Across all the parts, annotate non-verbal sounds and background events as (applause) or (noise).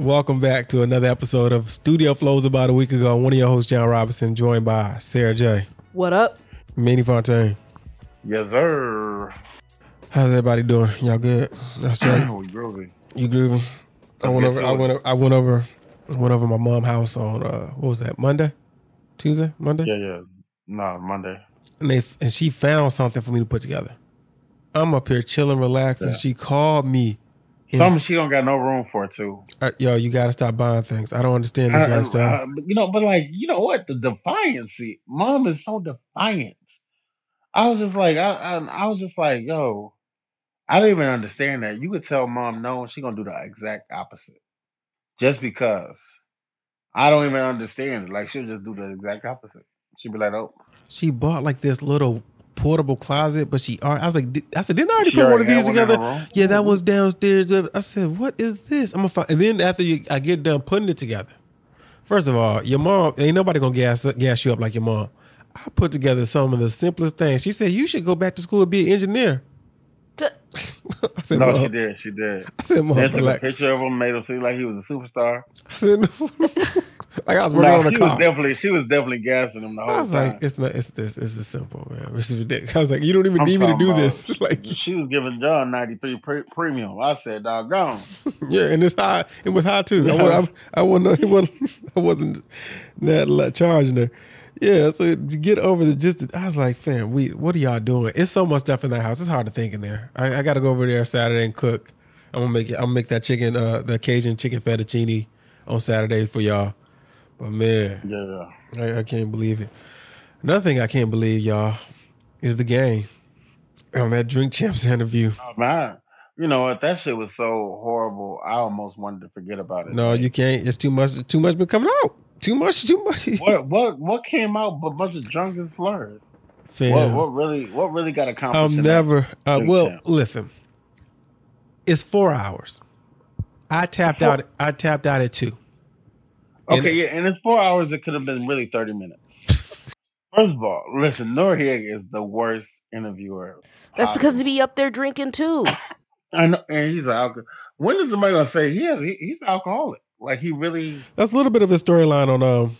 Welcome back to another episode of Studio Flows. About a week ago, one of your hosts, John Robinson, joined by Sarah J, What up? Manny Fontaine. Yes, sir. How's everybody doing? Y'all good? That's (clears throat) right. we groovy. You groovy? I went over. I to went. I went over. Went over my mom's house on uh, what was that? Monday, Tuesday, Monday, Yeah, yeah. No, Monday. and they and she found something for me to put together. I'm up here chilling, relaxing. Yeah. She called me. Something she don't got no room for too. uh, yo, you got to stop buying things. I don't understand this I- lifestyle. I- you know, but like, you know what? The defiance. See, mom is so defiant. I was just like, I, I, I was just like, yo, I don't even understand that. You could tell mom no, and she gonna do the exact opposite, just because. I don't even understand it. Like she'll just do the exact opposite. She'll be like, oh, she bought like this little portable closet, but she. I was like, I said, didn't I already she put one of these together? Yeah, that was downstairs. I said, "What is this?" I'm gonna find. And then after you, I get done putting it together. First of all, your mom ain't nobody gonna gas gas you up like your mom. I put together some of the simplest things. She said, "You should go back to school and be an engineer." D- (laughs) I said, No, she did. She did. I said, "Mom, Then took a picture of him, made him seem like he was a superstar. I said, (laughs) "Like I was working No, on a she car." was definitely she was definitely gassing him the whole time. I was time. like, "It's not. It's this. It's this simple, man. This is ridiculous." (laughs) I was like, "You don't even I'm need me to do about- this." Like, she was giving John ninety three pre- premium. I said, doggone. Yeah, and it's high. It was high too. I, was, I, I wasn't. It wasn't. I wasn't that li- charging her. Yeah, so to get over the just, I was like, fam, we, what are y'all doing? It's so much stuff in that house. It's hard to think in there. I, I got to go over there Saturday and cook. I'm gonna make it. I'm gonna make that chicken, uh, the Cajun chicken fettuccine on Saturday for y'all. But man, Yeah, I, I can't believe it. Another thing I can't believe, y'all, is the game on that Drink Champs (laughs) interview. oh, man. You know what? That shit was so horrible. I almost wanted to forget about it. No, you can't. It's too much. Too much been coming out. Too much. Too much. (laughs) What what what came out but a bunch of drunken slurs? Fam. What what really what really got accomplished? I'll in that? never. Uh, well, champ. listen. It's four hours. I tapped Four- out. I tapped out at two. And- Okay, yeah, and it's four hours. It could have been really thirty minutes. (laughs) First of all, listen, Noreaga is the worst interviewer. That's possible. because he be up there drinking too. (laughs) I know, and he's an alcoholic. When is somebody gonna say he has? He, he's an alcoholic. Like he really. That's a little bit of a storyline on um,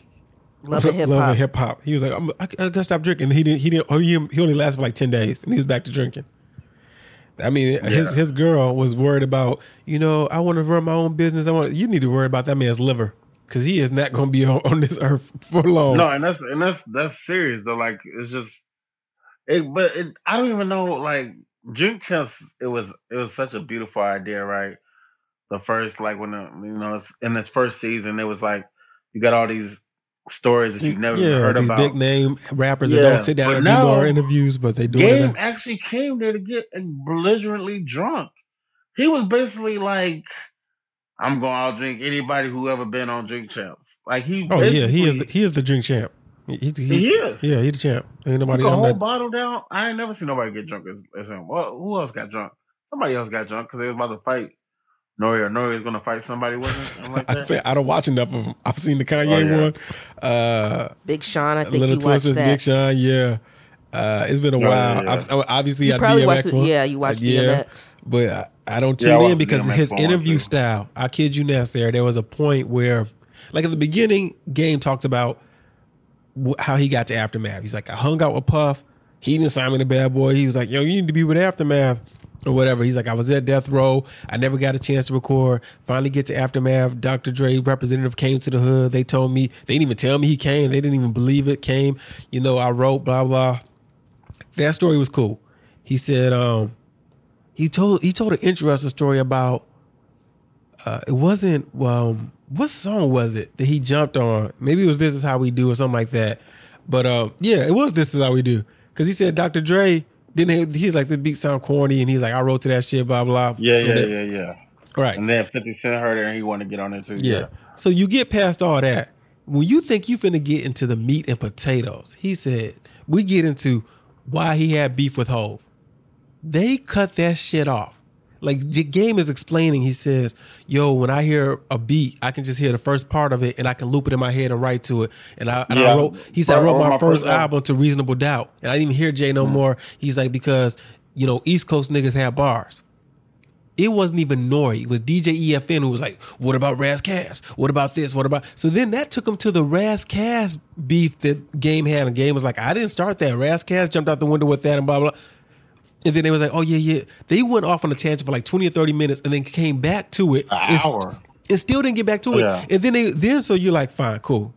Love and hip (laughs) Love hop. and hip hop. He was like, I'm, I, I gotta stop drinking. He didn't. He didn't. Oh, he, he only lasted for like ten days, and he was back to drinking. I mean, his his girl was worried about. You know, I want to run my own business. I want. You need to worry about that man's liver because he is not going to be on, on this earth for long. No, and that's and that's that's serious though. Like it's just, it. But it, I don't even know. Like drink champs, it was it was such a beautiful idea, right? The first, like when the, you know in its first season, it was like you got all these stories that you've never yeah, heard these about. big name rappers that don't sit down but and now, do more interviews, but they do it. Game actually came there to get belligerently drunk. He was basically like, "I'm going to drink anybody who ever been on Drink Champs." Like he. Oh yeah, he is. The, he is the drink champ. He, he, is. Yeah, he's the champ. Ain't nobody Took a on whole that. bottle down. I ain't never seen nobody get drunk as, as him. Well, who else got drunk? Somebody else got drunk because they was about to fight. Noria, Noria's gonna fight somebody with him. something Like I, that. I don't watch enough of them. I've seen the Kanye Oh, yeah. one. Uh, Big Sean, I think Little you watched Twisters, that. Big Sean. Yeah, uh, it's been a Oh, while. yeah. I've, obviously, You I probably watched DMX it. one. Yeah, you watched Uh, yeah. DMX. but I, I don't Yeah, I tune in because DMX his interview too. style. I kid you not, Sarah. There was a point where, like at the beginning, Game talked about wh- how he got to Aftermath. He's like, I hung out with Puff. He didn't sign me the bad boy. He was like, Yo, you need to be with Aftermath or whatever. He's like, I was at Death Row. I never got a chance to record. Finally, get to Aftermath. Dr. Dre representative came to the hood. They told me they didn't even tell me he came. They didn't even believe it. Came. You know, I wrote blah blah. That story was cool. He said, um, he told he told an interesting story about uh it wasn't um what song was it that he jumped on? Maybe it was This Is How We Do or something like that. But um yeah, it was This Is How We Do. Cause he said Dr. Dre didn't he's like the beat sound corny and he's like, I wrote to that shit, blah blah. Yeah, yeah, then- yeah, yeah. Right. And then Fifty Cent heard it and he wanted to get on it too. Yeah. So you get past all that. When you think you finna get into the meat and potatoes, he said, we get into why he had beef with Hov. They cut that shit off. Like J- Game is explaining, he says, "Yo, when I hear a beat, I can just hear the first part of it, and I can loop it in my head and write to it." And I, and I wrote, he said, "I wrote my, my first album. album to Reasonable Doubt, and I didn't even hear Jay no more." He's like, "Because you know, East Coast niggas have bars." it wasn't even Nori. It was DJ EFN who was like, "What about Ras Kass? What about this? What about?" So then that took him to the Ras Kass beef that Game had. And Game was like, "I didn't start that. Ras Kass jumped out the window with that and blah blah." And then they was like, "Oh yeah, yeah." They went off on a tangent for like twenty or thirty minutes, and then came back to it. An and, hour. and still didn't get back to it. Yeah. And then they then so you're like, "Fine, cool."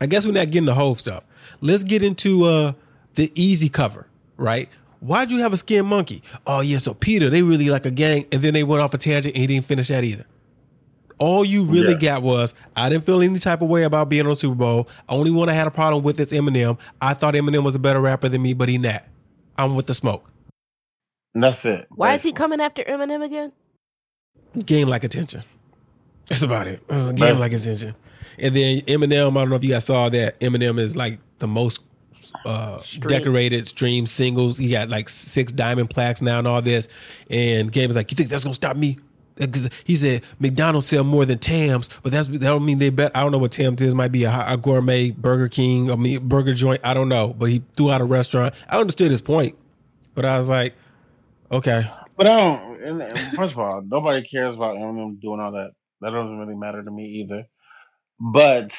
I guess we're not getting the whole stuff. Let's get into uh the easy cover, right? Why'd you have a skin monkey? Oh yeah, so Peter, they really like a gang, and then they went off a tangent and he didn't finish that either. All you really Yeah. got was I didn't feel any type of way about being on the Super Bowl. Only one I had a problem with is Eminem. I thought Eminem was a better rapper than me, but he not. I'm with the smoke. And that's it. Why is he coming after Eminem again? Game like attention. That's about it. It's game like attention. And then Eminem, I don't know if you guys saw that. Eminem is like the most uh, Stream. decorated stream singles. He got like six diamond plaques now and all this. And Game is like, you think that's gonna stop me? 'Cause He said McDonald's sell more than Tams, but that's that don't mean they bet. I don't know what Tams is. Might be a, a gourmet Burger King, I mean burger joint. I don't know. But he threw out a restaurant. I understood his point, but I was like, okay, But I don't. First of all, nobody cares about Eminem doing all that. That doesn't really matter to me either. But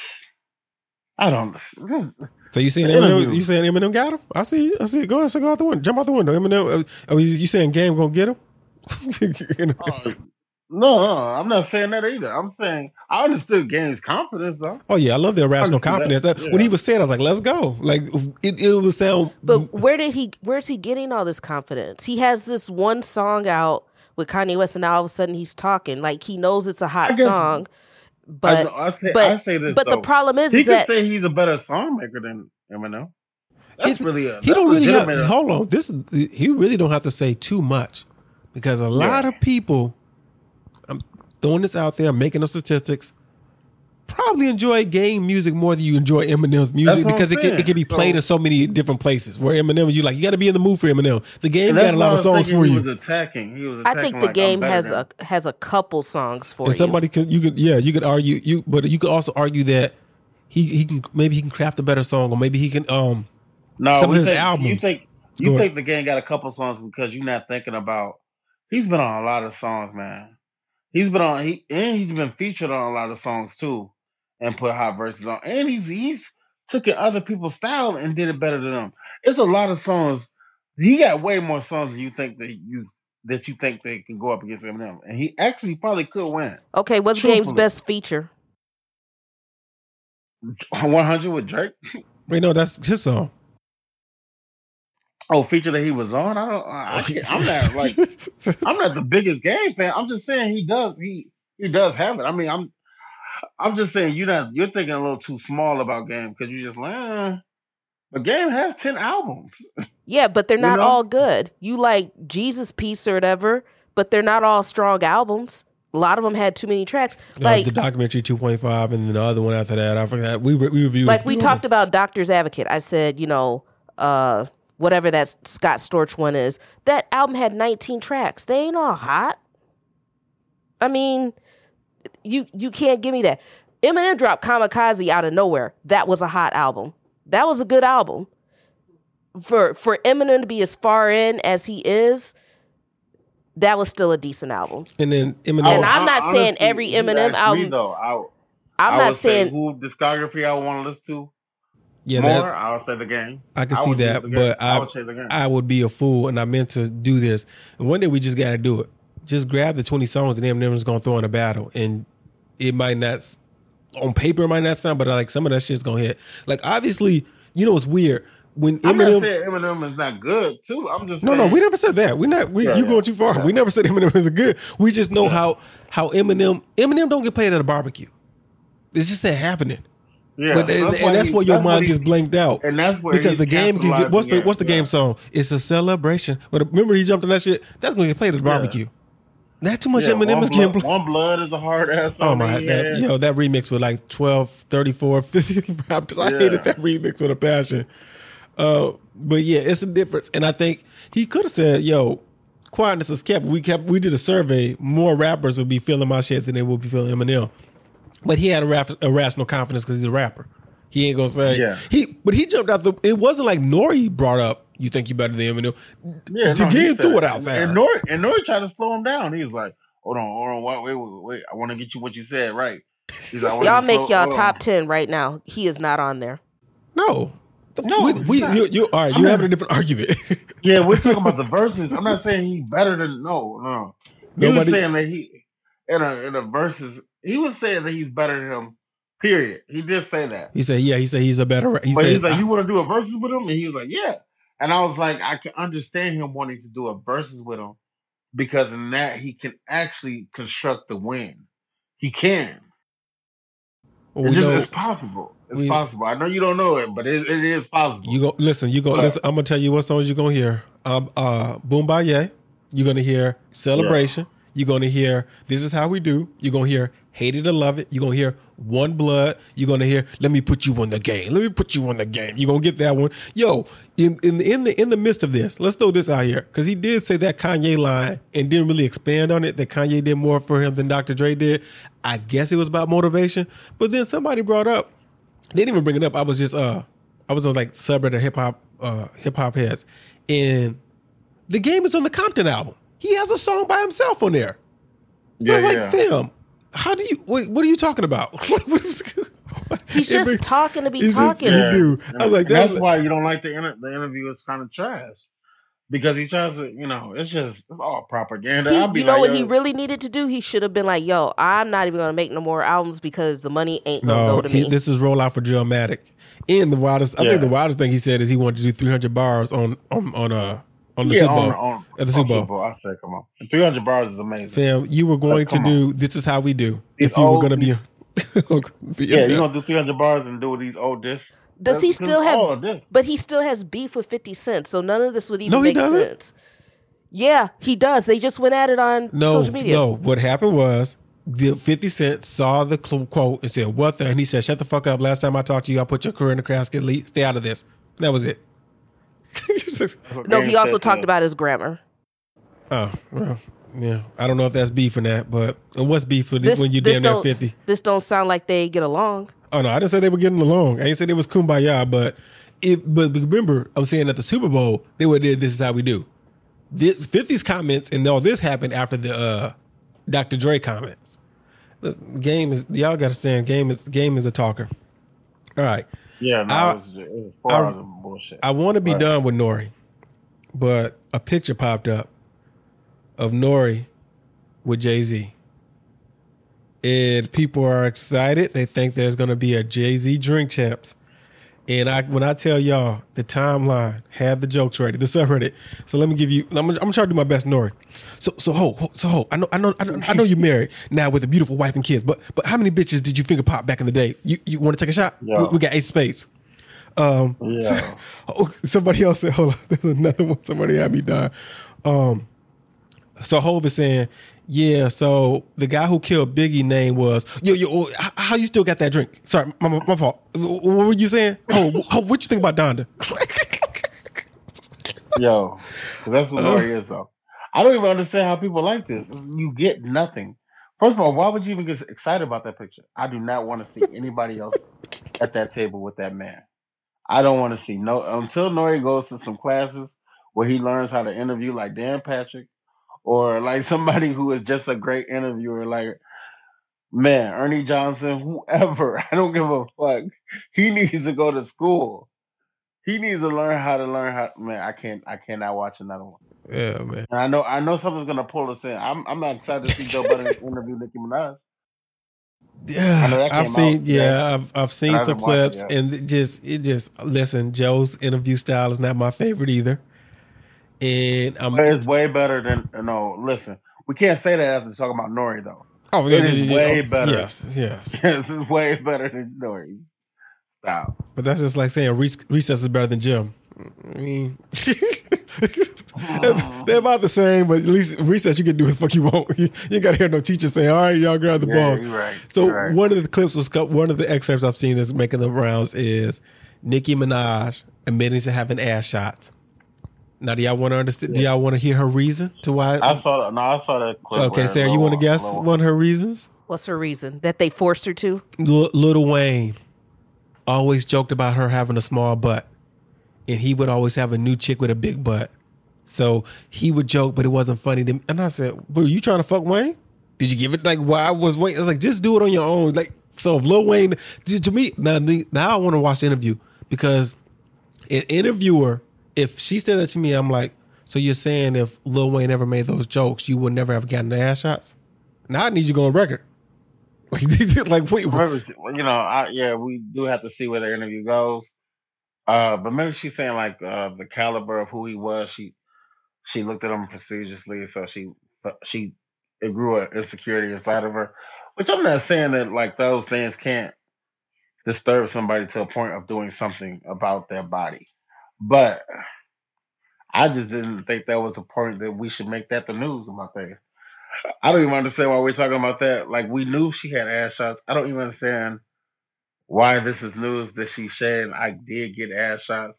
I don't. This, So you saying Eminem? interview. You saying Eminem got him? I see. I see. Go ahead. So go out the window. Jump out the window. Eminem. Uh, oh, you, you saying Game gonna get him? (laughs) You know? uh, no, no, I'm not saying that either. I'm saying I understood Game's confidence though. Oh yeah, I love the irrational Understood that. confidence. That- When he was saying, I was like, "Let's go!" Like it, it would sound. But where did he? Where's he getting all this confidence? He has this one song out with Kanye West, and now all of a sudden he's talking like he knows it's a hot guess- song. But know- I say, but I say this. but the problem is, he is could that say he's a better songmaker than Eminem. That's It- really a, he don't really have. Hold on. This he really don't have to say too much because a lot Yeah. of people. I'm throwing this out there. Making up statistics. Probably enjoy game music more than you enjoy Eminem's music because it can, it can be played So- in so many different places. Where Eminem, you like, you got to be in the mood for Eminem. The game got a lot of songs thinking for he you. was attacking. He was I think the like, game has than a has a couple songs for and you. somebody could you could yeah you could argue you but you could also argue that he he can maybe he can craft a better song or maybe he can um No, some of his think, You albums. think you think the game got a couple songs because you're not thinking about. He's been on a lot of songs, man. He's been on he and he's been featured on a lot of songs too, and put hot verses on. And he's he's took in other people's style and did it better than them. It's a lot of songs. He got way more songs than you think that you that you think they can go up against Eminem, and he actually probably could win. okay, what's Game's Truthfully. best feature? (laughs) 100 with Drake. wait no that's his song Oh, feature that he was on. I don't. I, I, I'm not like. (laughs) I'm not the biggest game fan. I'm just saying he does he he does have it. I mean, I'm I'm just saying you're not you're thinking a little too small about game because you just like eh. but game has ten albums. Yeah, but they're You not know? all good. You like Jesus Piece or whatever, but they're not all strong albums. A lot of them had too many tracks. Like the documentary 2.5 and then the other one after that I forgot we re- we reviewed like we talked about Doctor's Advocate. I said, you know, uh whatever that Scott Storch one is. That album had 19 tracks. They ain't all hot. I mean, you you can't give me that. Eminem dropped Kamikaze out of nowhere. That was a hot album. That was a good album. For for Eminem to be as far in as he is, that was still a decent album. and then Eminem And I'm not Hon- saying every Eminem asked me, album- though. I, I'm not saying who discography I want to listen to yeah more. that's I would say the game. I can I see that but I I would say the game. I would be a fool and I meant to do this and one day we just got to do it just grab the 20 songs that Eminem's gonna throw in a battle and it might not on paper it might not sound but like some of that shit's gonna hit like obviously you know it's weird when Eminem saying Eminem is not good too. I'm just No, no, we never said that. We not we Yeah, you yeah. going too far. Yeah. We never said Eminem is good. We just know how how Eminem Eminem don't get played at a barbecue. It's just that happening. Yeah, but and, and that's he- where your what mind he- gets blanked out. and that's where Because the game can get what's the what's the at, game song? It's a celebration. But remember he jumped on that shit. That's gonna get played at the Yeah. barbecue. Not too much Yeah, Eminem one is getting blood, played. one blood is a hard ass. Oh my he that yo that remix with like 12, 34, (laughs) 50 rappers. I Yeah. hated that remix with a passion. Uh, but yeah, it's a difference, and I think he could have said, "Yo, quietness is kept." We kept. We did a survey. More rappers would be feeling my shit than they would be feeling Eminem. But he had a rap, irrational confidence because he's a rapper. He ain't gonna say Yeah. he. But he jumped out the. It wasn't like Nori brought up You think you better than Eminem? Yeah, To no, get he through it out there. And Nori and Nori tried to slow him down. He was like, "Hold on, hold on, wait, wait, wait, wait. I want to get you what you said right." He's like, Y'all slow- make y'all hold on." top ten right now. He is not on there. No. No, we, we not. you, you all right, you not- having a different argument. (laughs) Yeah, we're talking about the verses. I'm not saying he's better than no, no. He Nobody- was saying that he in a in a verses. He was saying that he's better than him. Period. He did say that. he said, yeah, he said he's a better he but said, he's like, I- "You want to do a verses with him?" And he was like, "Yeah." And I was like, I can understand him wanting to do a verses with him because in that he can actually construct the win. He can. well, It's, we just, know it's possible. It's we- possible. I know you don't know it, but it, it is possible. you go listen, you go But- listen, I'm gonna tell you what songs you're gonna hear. Um uh Boom Baye, you're gonna hear Celebration, you're gonna hear This Is How We Do, you're gonna hear Hate It or Love It, you're gonna hear One Blood, you're gonna hear Let Me Put You on the Game. Let me put you on the game. You're gonna get that one. Yo, in in the in the in the midst of this, let's throw this out here. Cause he did say that Kanye line and didn't really expand on it, that Kanye did more for him than Dr. Dre did. I guess it was about motivation. But then somebody brought up they didn't even bring it up. I was just uh I was on like subreddit hip hop uh hip hop heads. And the game is on the Compton album. He has a song by himself on there. So Yeah, like, yeah. Fam, how do you what, what are you talking about? Like, (laughs) what is- He's just makes- talking to be he's just- talking. he do. I was like, And that that's was- why you don't like the inter- the interview. It's kind of trash because he tries to, you know, it's just it's all propaganda. He- I'll be you know like, what yo, he really needed to do? He should have been like, "Yo, I'm not even gonna make no more albums because the money ain't gonna No, go to he, me." this is roll out for Drillmatic. And the wildest I think the wildest thing he said is he wanted to do 300 bars on on on uh on the yeah, Super Bowl. on, on, At the on Super Bowl. I said, come on, 300 bars is amazing. Fam, you were going Like, to come do this is how we do These if you were going to be, (laughs) be Yeah, in you're gonna do 300 bars and do these old discs. Does he still have? all of this? But he still has beef with Fifty Cent, so none of this would even No, he make doesn't. sense. Yeah, he does. They just went at it on No, social media. no. What happened was the 50 Cent saw the quote and said, What the? And he said, Shut the fuck up. Last time I talked to you, I put your career in the casket. Lee, stay out of this. That was it. That's what No, he also talked about his grammar. oh, well, yeah. I don't know if that's beef or that, but and what's beef for This, when you this damn near 50? This don't sound like they get along. Oh no, I didn't say they were getting along. I didn't say it was kumbaya, but if but remember, I'm saying at the Super Bowl they would did this is how we do. This 50's comments and all this happened after the uh Dr. Dre comments. Listen, game is y'all got to stand. Game is game is a talker. All right, Yeah, no, I- it was, it was four I- bullshit. I want to be Right. done with Nori, but a picture popped up of Nori with Jay Z. And people are excited. They think there's going to be a Jay Z drink champs. And I, when I tell y'all, the timeline have the jokes ready, the subreddit. So let me give you. I'm, gonna- I'm gonna try to do my best, Nori. So, so ho, ho- so ho. I know, I know, I know, I know you're married now with a beautiful wife and kids. But, but how many bitches did you finger pop back in the day? You, you want to take a shot? Yeah. We, we got eight spades. Um, Yeah. oh, (laughs) somebody else said, hold on, there's another one. Somebody had me die. Um, so Hov is saying, yeah, so the guy who killed Biggie name was, yo, yo, oh, how you still got that drink? Sorry, my, my, fault. What were you saying? Oh, Hov, what you think about Donda? (laughs) yo, that's what Nori is though. I don't even understand how people like this. You get nothing. First of all, why would you even get excited about that picture? I do not want to see anybody else at that table with that man. I don't want to see no until Nori goes to some classes where he learns how to interview like Dan Patrick or like somebody who is just a great interviewer, like man, Ernie Johnson, whoever. (laughs) I don't give a fuck. He needs to go to school. He needs to learn how to learn how. Man, I can't. I cannot watch another one. yeah, man. And I know. I know something's gonna pull us in. I'm. I'm not excited to see Joe Budden (laughs) interview Nicki Minaj. Yeah, I've seen. yeah. I've I've seen some clips, and it just it just listen. Joe's interview style is not my favorite either, and I'm. But it's way better than. No, listen. We can't say that after talking about Nori though. oh, it is way oh, better. Yes, yes. (laughs) this is way better than Nori. Stop. But that's just like saying rec- recess is better than gym. I mean, (laughs) they're about the same, but at least recess you can do what the fuck you want. (laughs) You, you got to hear no teacher saying, "All right, y'all grab the Yeah, balls." you're right. So right. one of the clips was one of the excerpts I've seen that's making the rounds is Nicki Minaj admitting to having ass shots. Now, do y'all want to understand? Do y'all want to hear her reason to why? I saw that. No, I saw that clip. okay, where Sarah, you want to guess Lil- one of her reasons? What's her reason that they forced her to? Lil Little Wayne always joked about her having a small butt, and he would always have a new chick with a big butt. So he would joke, but it wasn't funny to me. And I said, "Were you trying to fuck Wayne? Did you give it like why I was waiting?" I was like, "Just do it on your own." Like so, if Lil Wayne to to me now, now I want to watch the interview because an interviewer, if she said that to me, I'm like, "So you're saying if Lil Wayne ever made those jokes, you would never have gotten the ass shots?" Now I need you to go on record. (laughs) Like, wait, you know, I, yeah, we do have to see where the interview goes. Uh, but maybe she's saying like uh, the caliber of who he was. She she looked at him facetiously, so she she it grew an insecurity inside of her. Which I'm not saying that like those things can't disturb somebody to a point of doing something about their body, but I just didn't think that was a point that we should make that the news about that. I don't even understand why we're talking about that. Like we knew she had ass shots. I don't even understand why this is news that she said I did get ass shots.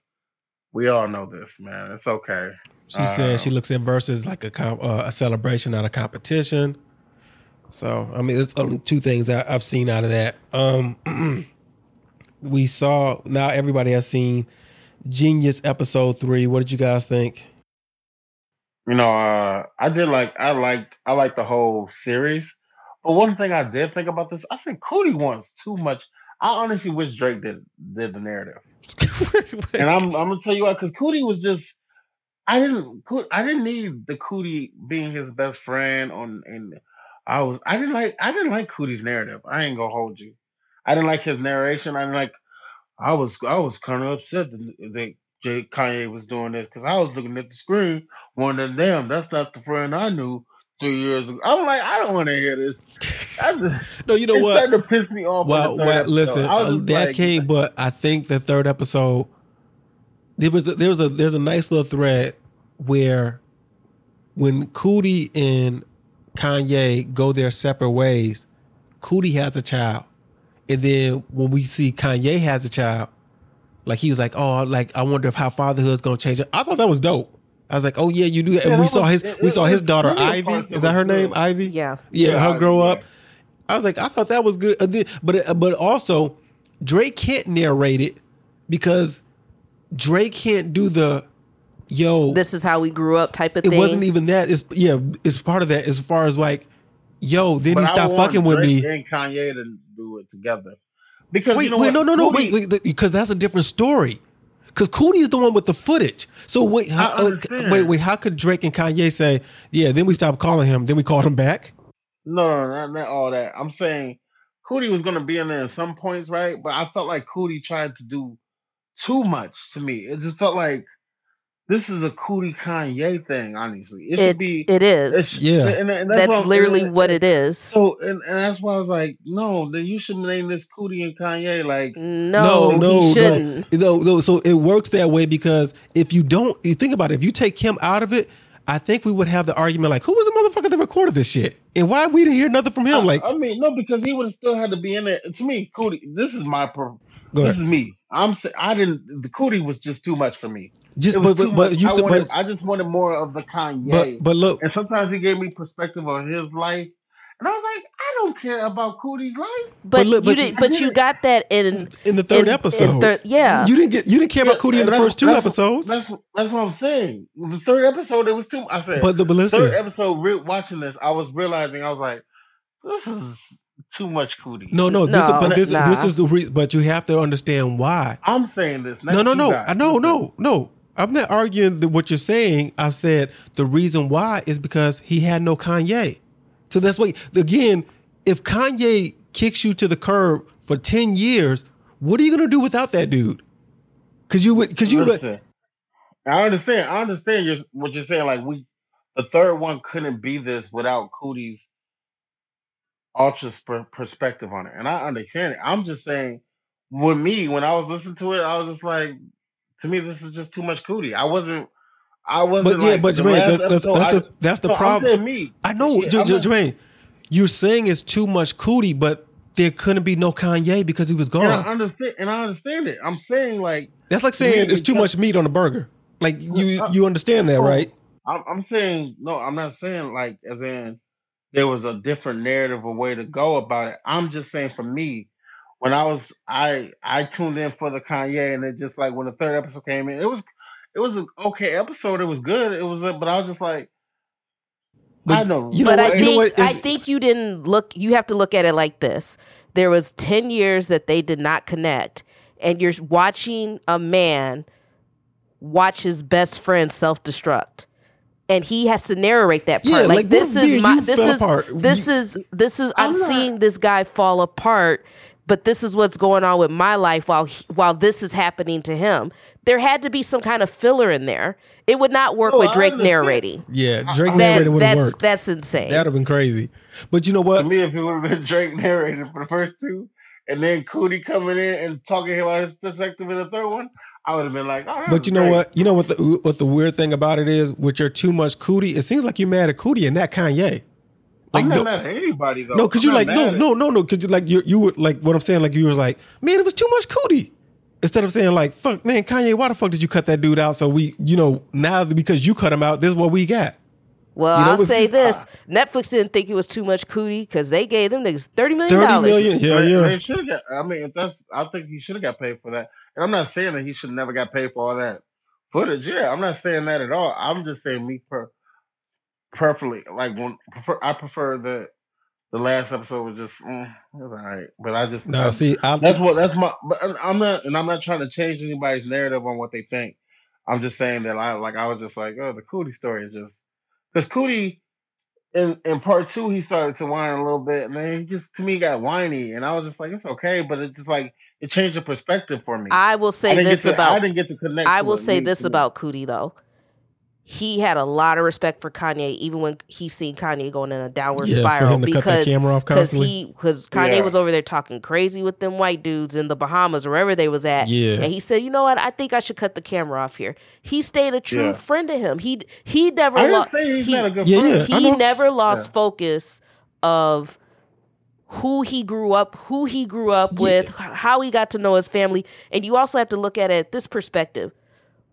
We all know this, man. It's okay. She said she Um, looks at versus like a comp, uh, a celebration, not a competition. So I mean, it's only two things I, I've seen out of that. Um, (clears throat) we saw now everybody has seen Jeen-Yuhs episode three. What did you guys think? You know, uh, I did like I liked I liked the whole series. But one thing I did think about this, I think Coodie wants too much. I honestly wish Drake did did the narrative. (laughs) And I'm I'm gonna tell you why, because Coodie was just I didn't Coo- I didn't need the Coodie being his best friend on and I was I didn't like I didn't like Coodie's narrative. I ain't gonna hold you. I didn't like his narration. I didn't like I was I was kind of upset that, that Jay Kanye was doing this because I was looking at the screen wondering, damn, that's not the friend I knew three years ago. I'm like, I don't want to hear this. (laughs) Just, no, you know it's what? starting to piss me off. Well, well, listen, uh, that like, came, but I think the third episode there was a, there was a there's a nice little thread where when Coodie and Kanye go their separate ways, Coodie has a child, and then when we see Kanye has a child, like he was like, oh, like I wonder if how fatherhood's gonna change. I thought that was dope. I was like, oh yeah, you do that. Yeah, we saw was- his we it saw his daughter Ivy. Is that was her name? Ivy. Yeah. Yeah, Yeah, her Ivy, grow yeah. up. I was like, I thought that was good. And then- But uh, but also, Drake can't narrate it because Drake can't do the yo. This is how we grew up type of thing. it thing. wasn't even that. It's yeah, it's part of that. As far as like, yo, then But he stopped fucking with Drake me. and Kanye to do it together. Because Wait, you know wait, what? no, no, no, Coodie- wait, wait, because that's a different story. Because Coodie is the one with the footage. So wait, how, uh, wait, wait. How could Drake and Kanye say, yeah? Then we stopped calling him. Then we called him back. No, no, no, not, not all that. I'm saying Coodie was gonna be in there at some points, right? But I felt like Coodie tried to do too much to me. It just felt like this is a Coodie Kanye thing. Honestly, it, should be. it is. it's- Yeah. and, and that's, That's what literally and- what it is. So, and, and that's why I was like, no, then you should name this Coodie and Kanye. Like, no, no, he no. shouldn't. No, no, so it works that way because if you don't, you think about it. If you take him out of it, I think we would have the argument like, who was the motherfucker that recorded this shit, and why we didn't hear nothing from him? I, Like, I mean, no, because he would have still had to be in it. To me, Coodie, this is my. Pro, go this is me. I'm. sa- I didn't. The Coodie was just too much for me. Just but but, but you I, still, wanted, but, I just wanted more of the Kanye. but but look, And sometimes he gave me perspective on his life. And I was like, I don't care about Coodie's life. But, look, you but you- did. But you got that in in the third in- in episode, yeah. you didn't get you didn't care about Yeah, Coodie in the first two that's- episodes. That's that's what I'm saying. The third episode, it was too. I said, But the but third episode, re- watching this, I was realizing I was like, this is too much Coodie. no, no, this No, but this nah. this is the reason. But you have to understand why. I'm saying this. No, no, no, I no, no, no. I'm not arguing that what you're saying. I've said the reason why is because he had no Kanye. So that's why again, if Kanye kicks you to the curb for ten years, what are you gonna do without that dude? Because you would, because you would. I understand. I understand your, what you're saying. Like we, the third one couldn't be this without Coodie's ultra per- perspective on it, and I understand it. I'm just saying, with me, when I was listening to it, I was just like, to me, this is just too much Coodie. I wasn't. I wasn't. But yeah, like, but Jermaine, that's, that's, that's I- the that's the no, problem. me. I know, Yeah, J- I'm J- not- Jermaine. You're saying it's too much Coodie, but there couldn't be no Kanye because he was gone. And I understand, and I understand it. I'm saying like That's like saying it's too much meat on a burger. Like you you understand that, oh, right? I'm, I'm saying no. I'm not saying like as in there was a different narrative or way to go about it. I'm just saying for me, when I was I I tuned in for the Kanye and it just like when the third episode came in, it was it was an okay episode. It was good. It was, a, but I was just like, But I know, you know but I what- think you know what? I think you didn't look. You have to look at it like this: there was ten years that they did not connect, and you're watching a man watch his best friend self destruct, and he has to narrate that part. Yeah, like, like, this is and my you this is apart. this You- is this is I'm, I'm not- seeing this guy fall apart. But this is what's going on with my life while he, while this is happening to him. There had to be some kind of filler in there. It would not work No, with Drake narrating. yeah, Drake That, narrated would have that's worked. that's insane. That'd have been crazy. But you know what? to what? me, if it would have been Drake narrating for the first two, and then Coodie coming in and talking about his perspective in the third one, I would have been like, oh, But you know great. what? You know what the what the weird thing about it is with your too much Coodie. It seems like you're mad at Coodie and not Kanye. Like I'm not no, mad at anybody though. no, because you not like no, no, no, no, because you like you you were like what I'm saying. Like you was like, man, it was too much Coodie. Instead of saying like, fuck, man, Kanye, why the fuck did you cut that dude out? So we, you know, now because you cut him out, this is what we got. Well, You know, I'll say this: uh, Netflix didn't think it was too much Coodie because they gave them niggas thirty million Thirty dollars. million, yeah, They- yeah. They should have got. I mean, if that's, I think he should have got paid for that. And I'm not saying that he should never got paid for all that footage. Yeah, I'm not saying that at all. I'm just saying me per, preferably like when prefer. I prefer the the last episode was just mm, it was all right, but I just No, see, I, That's what that's my. But I'm- I'm not, and I'm not trying to change anybody's narrative on what they think. I'm just saying that I like. I was just like, oh, the Coodie story is just because Coodie in in part two he started to whine a little bit, and then he just to me got whiny, and I was just like, it's okay, but it just like it changed the perspective for me. I will say didn't this get to, I didn't get to connect. I will it. say this about Coodie though. He had a lot of respect for Kanye, even when he seen Kanye going in a downward yeah, for spiral him to cut that because camera off because constantly. he because Kanye Yeah. was over there talking crazy with them white dudes in the Bahamas or wherever they was at. Yeah. and he said, "You know what? I think I should cut the camera off here." He stayed a true Yeah. friend to him. He he never lost. say he, not a good Yeah, yeah. He never lost Yeah. focus of who he grew up who he grew up Yeah. with how he got to know his family and you also have to look at it at this perspective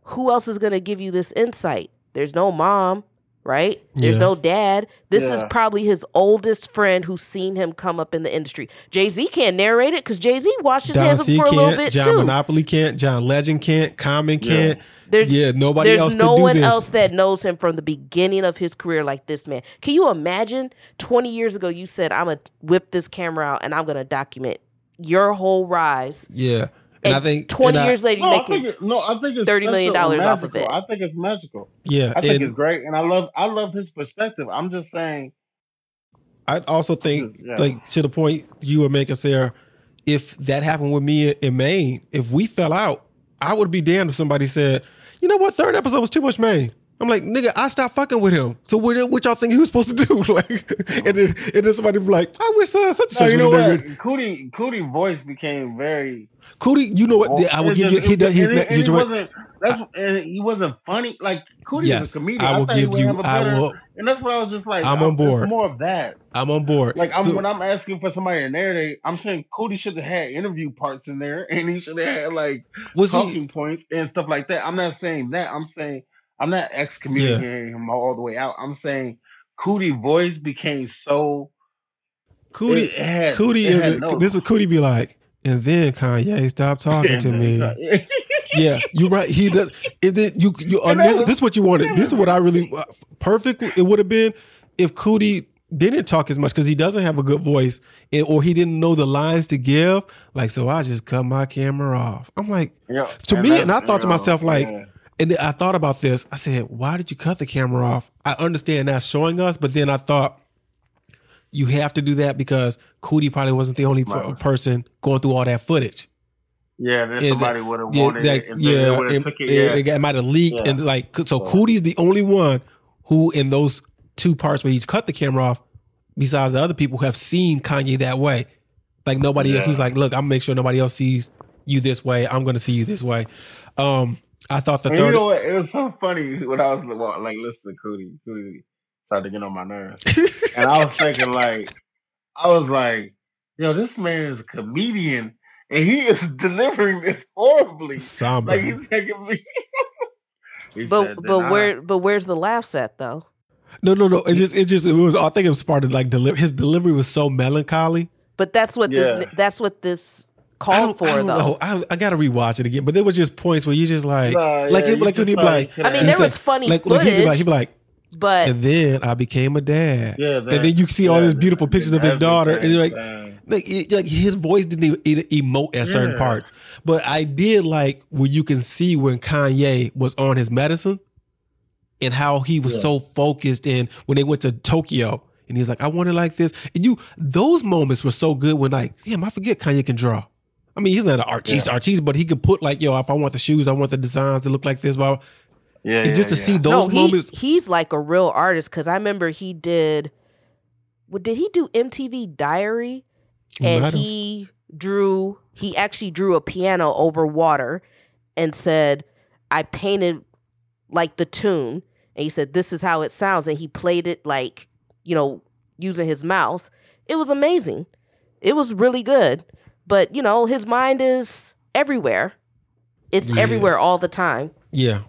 who else is going to give you this insight there's no mom right there's Yeah. no dad this is probably his oldest friend who's seen him come up in the industry jay-z can't narrate it because jay-z washed his Don hands up C for a little can't, bit John too Monopoly can't, John Legend can't, Common Yeah. can't. There's- yeah, nobody There's else no could do one this. else that knows him from the beginning of his career like this man. Can you imagine 20 years ago you said, I'm going to whip this camera out and I'm going to document your whole rise. Yeah, and, And, I think 20 and I- years later, you No, I make think it. it, no, I think it's $30 million off of it. I think it's magical. yeah, I think and it's great, and I love I love his perspective. I'm just saying. I also think, Yeah. like to the point you were making, Sarah, if that happened with me in Maine, if we fell out, I would be damned if somebody said, "You know what? Third episode was too much Maine." I'm like, nigga, I stopped fucking with him. So what, what y'all think he was supposed to do? (laughs) like, and then and then somebody be like, I wish uh, such and No, such you know what? good. Coodie Coodie voice became very. Coodie, you know what? I will give you. He does. He's not. he wasn't. That's and he wasn't funny. Like Coodie Yes, is a comedian. I will he give you. a I better- will. And that's what I was just like. I'm on board. More of that. I'm on board. Like I'm So- when I'm asking for somebody to narrate, I'm saying Coodie should have had interview parts in there, (laughs) and he should have had like was he? talking points and stuff like that. I'm not saying that. I'm saying I'm not excommunicating him all the way out. I'm saying Coodie voice became so. Coodie. had- Coodie is. A, no- This is Coodie. Be like, and then Kanye stopped (laughs) talking to me. yeah, you're right. He does. It, it, you, you, (laughs) uh, this, this is what you wanted. This is what I really uh, perfectly. It would have been if Coodie didn't talk as much because he doesn't have a good voice, and, or he didn't know the lines to give. Like, so I just cut my camera off. I'm like, Yeah, To me, and I thought to you know, myself, like, yeah. And I thought about this. I said, why did you cut the camera off? I understand that's showing us, but then I thought you have to do that because Coodie probably wasn't the only per- Right. person going through all that footage. yeah, then Yeah, somebody would have Yeah, wanted like, it, and yeah, it, have took it. it- might have leaked, Yeah. and like so. Yeah. Coodie's the only one who, in those two parts where he's cut the camera off, besides the other people who have seen Kanye that way. Like nobody else. He's like, look, I'm make sure nobody else sees you this way. I'm gonna see you this way. Um, I thought the and third. you know what? It was so funny when I was like listening to Coodie. Coodie started to get on my nerves, and I was thinking like, I was like, yo, this man is a comedian, and he is (laughs) delivering this horribly. Somber. Like he's taking me. (laughs) He But said, but "Then I- where but where's the laughs at though? No, no, no. It just, it just, it was. I think it was part of like deli- his delivery was so melancholy. But that's what Yeah. this that's what this I called don't, for I don't though. know. I, I gotta rewatch it again. But there was just points where you just like, Nah, like, yeah, it, you like when he'd be like, I mean, he there said- was funny like, like he'd be like, footage. he'd be like, But and then I became a dad. Yeah, and then you see all these beautiful that- pictures of his daughter, and you're like, like, it- like his voice didn't even, even emote at certain Yeah. parts. But I did like where you can see when Kanye was on his medicine and how he was Yeah. so focused. And when they went to Tokyo, and he's like, I want it like this. And you, those moments were so good when like, damn, I forget Kanye can draw. I mean, he's not an artiste, Yeah. artiste, but he could put like, yo, if I want the shoes, I want the designs to look like this. Well, yeah, and just to yeah, see those no, he, moments, he's like a real artist because I remember he did. What did he do? MTV Diary, and he drew. He actually drew a piano over water, and said, "I painted like the tune." And he said, "This is how it sounds," and he played it like you know using his mouth. It was amazing. It was really good. But you know, his mind is everywhere. It's Yeah. everywhere all the time. yeah,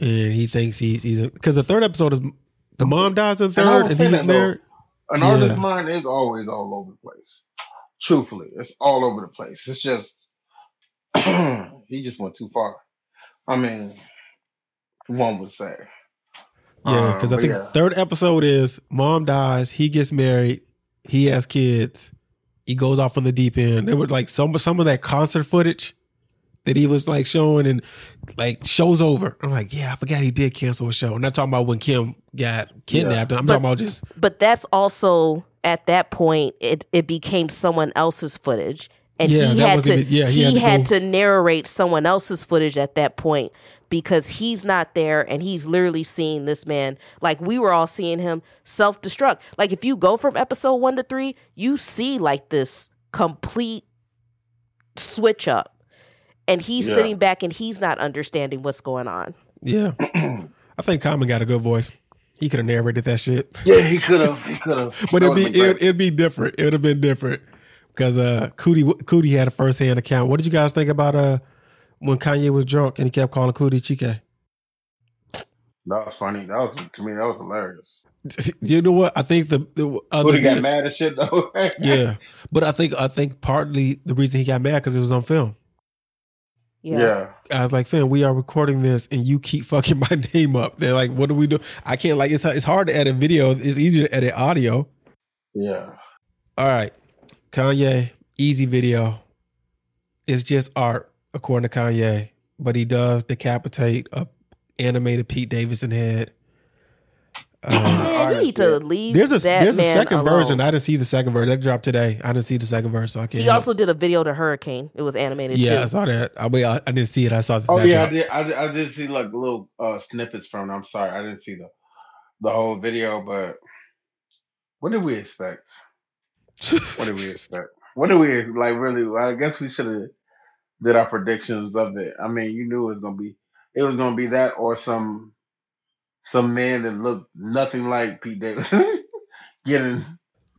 and he thinks he's he's because the third episode is the mom dies in the And third, and saying he's married. An Yeah. artist's mind is always all over the place. Truthfully, it's all over the place. It's just (clears throat) he just went too far. I mean, one would say. Yeah, Um, because I think yeah. third episode is mom dies, he gets married, he has kids, he goes off on the deep end. There was like some some of that concert footage that he was like showing and like shows over. I'm like, yeah, I forgot he did cancel a show. I'm not talking about when Kim got kidnapped. I'm But- talking about just but that's also at that point it it became someone else's footage and Yeah, he had to yeah, he he, had to had, to narrate someone else's footage at that point because he's not there and he's literally seeing this man like we were all seeing him self-destruct like if you go from episode 1 to 3 you see like this complete switch up and he's Yeah. sitting back and he's not understanding what's going on yeah. (clears throat) I think Common got a good voice. He could have narrated that shit. yeah, he could have. He could have. (laughs) But it'd be it, it'd be different. It would have been different because uh, Coodie Coodie had a first hand account. What did you guys think about uh when Kanye was drunk and he kept calling Coodie Chike? that was funny. That was to me. That was hilarious. (laughs) You know what? I think the the other Would he got mad as shit though? (laughs) yeah, but I think I think partly the reason he got mad because it was on film. yeah, yeah. I was like, "Fam, we are recording this, and you keep (laughs) fucking my name up." They're like, "What do we do?" I can't like it's it's hard to edit video. It's easier to edit audio. Yeah. All right, Kanye, easy video. It's just art, according to Kanye, but he does decapitate a animated Pete Davidson head. Um, Man, you need to leave. there's a that there's a second alone. version. I didn't see the second version. That dropped today. I didn't see the second version, so I can't. He also did a video to Hurricane. It was animated yeah, I saw that. I mean, I, I didn't see it. I saw that. Oh that yeah, I did, I did. I did see like little uh, snippets from it. I'm sorry, I didn't see the the whole video. But what did we expect? What did we (laughs) expect? What did we like? Really? I guess we should have did our predictions of it. I mean, you knew it was gonna be it was gonna be that or some some man that looked nothing like Pete Davis (laughs) getting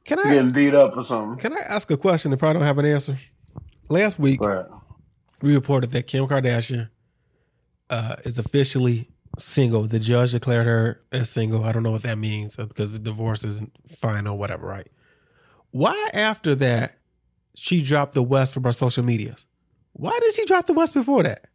Can I getting beat up or something. can I ask a question? and probably don't have an answer. Last week, But we reported that Kim Kardashian uh, is officially single. The judge declared her as single. I don't know what that means uh, because the divorce is fine or whatever, right? Why after that she dropped the West from her social medias? Why did she drop the West before that?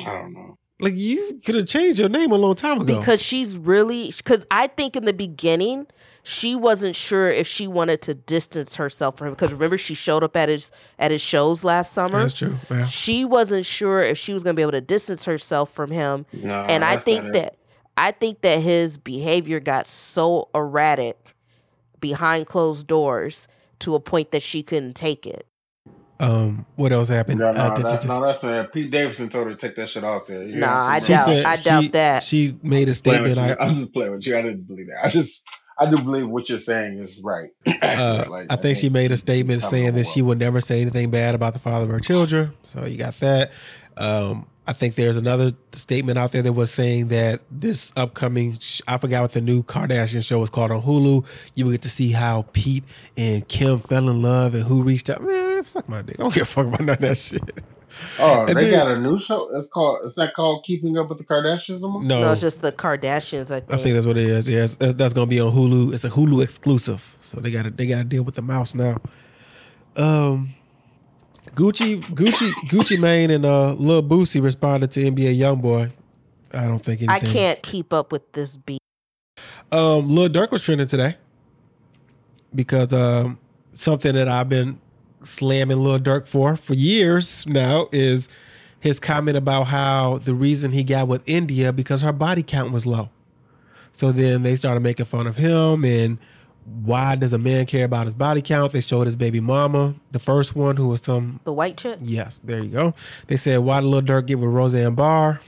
I don't know. Like you could have changed your name a long time ago. Because she's really because I think in the beginning she wasn't sure if she wanted to distance herself from him. Because remember she showed up at his at his shows last summer. that's true. Yeah. She wasn't sure if she was going to be able to distance herself from him, No, and I think that I think that his behavior got so erratic behind closed doors to a point that she couldn't take it. Um. What else happened? No, no, Uh, that, t- t- no, that's not. Pete Davidson told her to take that shit off there. You Nah, I she doubt- said I doubt she, that. She made a statement. I I'm just playing with you. I didn't believe that. I just, I do believe what you're saying is right. Uh, (clears throat) Like, I think she made a statement saying that she coming would never say anything bad about the father of her children. So you got that. Um, I think there's another statement out there that was saying that this upcoming, I forgot what the new Kardashian show is called on Hulu. You will get to see how Pete and Kim fell in love and who reached out. Man, fuck my dick. I don't give a fuck about none of that shit. Oh, (laughs) And they then- got a new show. It's called. It's not called Keeping Up with the Kardashians no. No, No, it's just the Kardashians. I think. I think that's what it is. Yes, that's, that's gonna be on Hulu. It's a Hulu exclusive, so they got to they got to deal with the mouse now. Um, Gucci, Gucci, Gucci Mane and uh, Lil Boosie responded to NBA YoungBoy. I don't think anything. I can't keep up with this beat. Um, Lil Durk was trending today because um, something that I've been slamming Lil Durk for for years now is his comment about how the reason he got with India because her body count was low. So then they started making fun of him and why does a man care about his body count? They showed his baby mama, the first one who was some The white chick. yes, there you go. They said why did Lil Durk get with Roseanne Barr?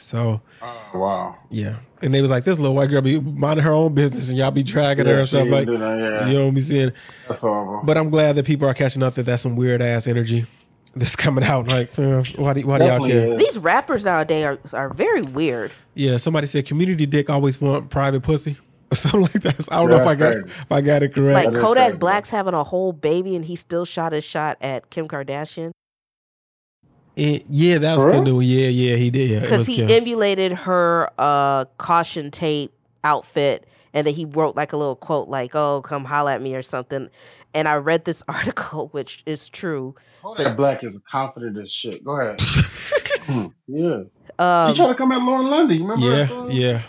So Oh, wow. yeah, and they was like, this little white girl be minding her own business, and y'all be dragging her and stuff like, that, yeah. you know what I'm saying. That's horrible. But I'm glad that people are catching up that that's some weird ass energy that's coming out. Like, why do why do y'all care? is. These rappers nowadays are are very weird. Yeah, somebody said community dick always want private pussy (laughs) or something like that. I don't know if I got That's crazy. if I got it correct. Like Kodak. Black's having a whole baby and he still shot his shot at Kim Kardashian And yeah, that was For the real? new. Yeah, yeah, he did. Yeah, because he Kim. emulated her uh caution tape outfit and then he wrote like a little quote like oh come holla at me or something and i read this article which is true Kodak Black is confident as shit. Go ahead. Hmm, yeah. um he tried to come at Lauren London. You remember? that yeah,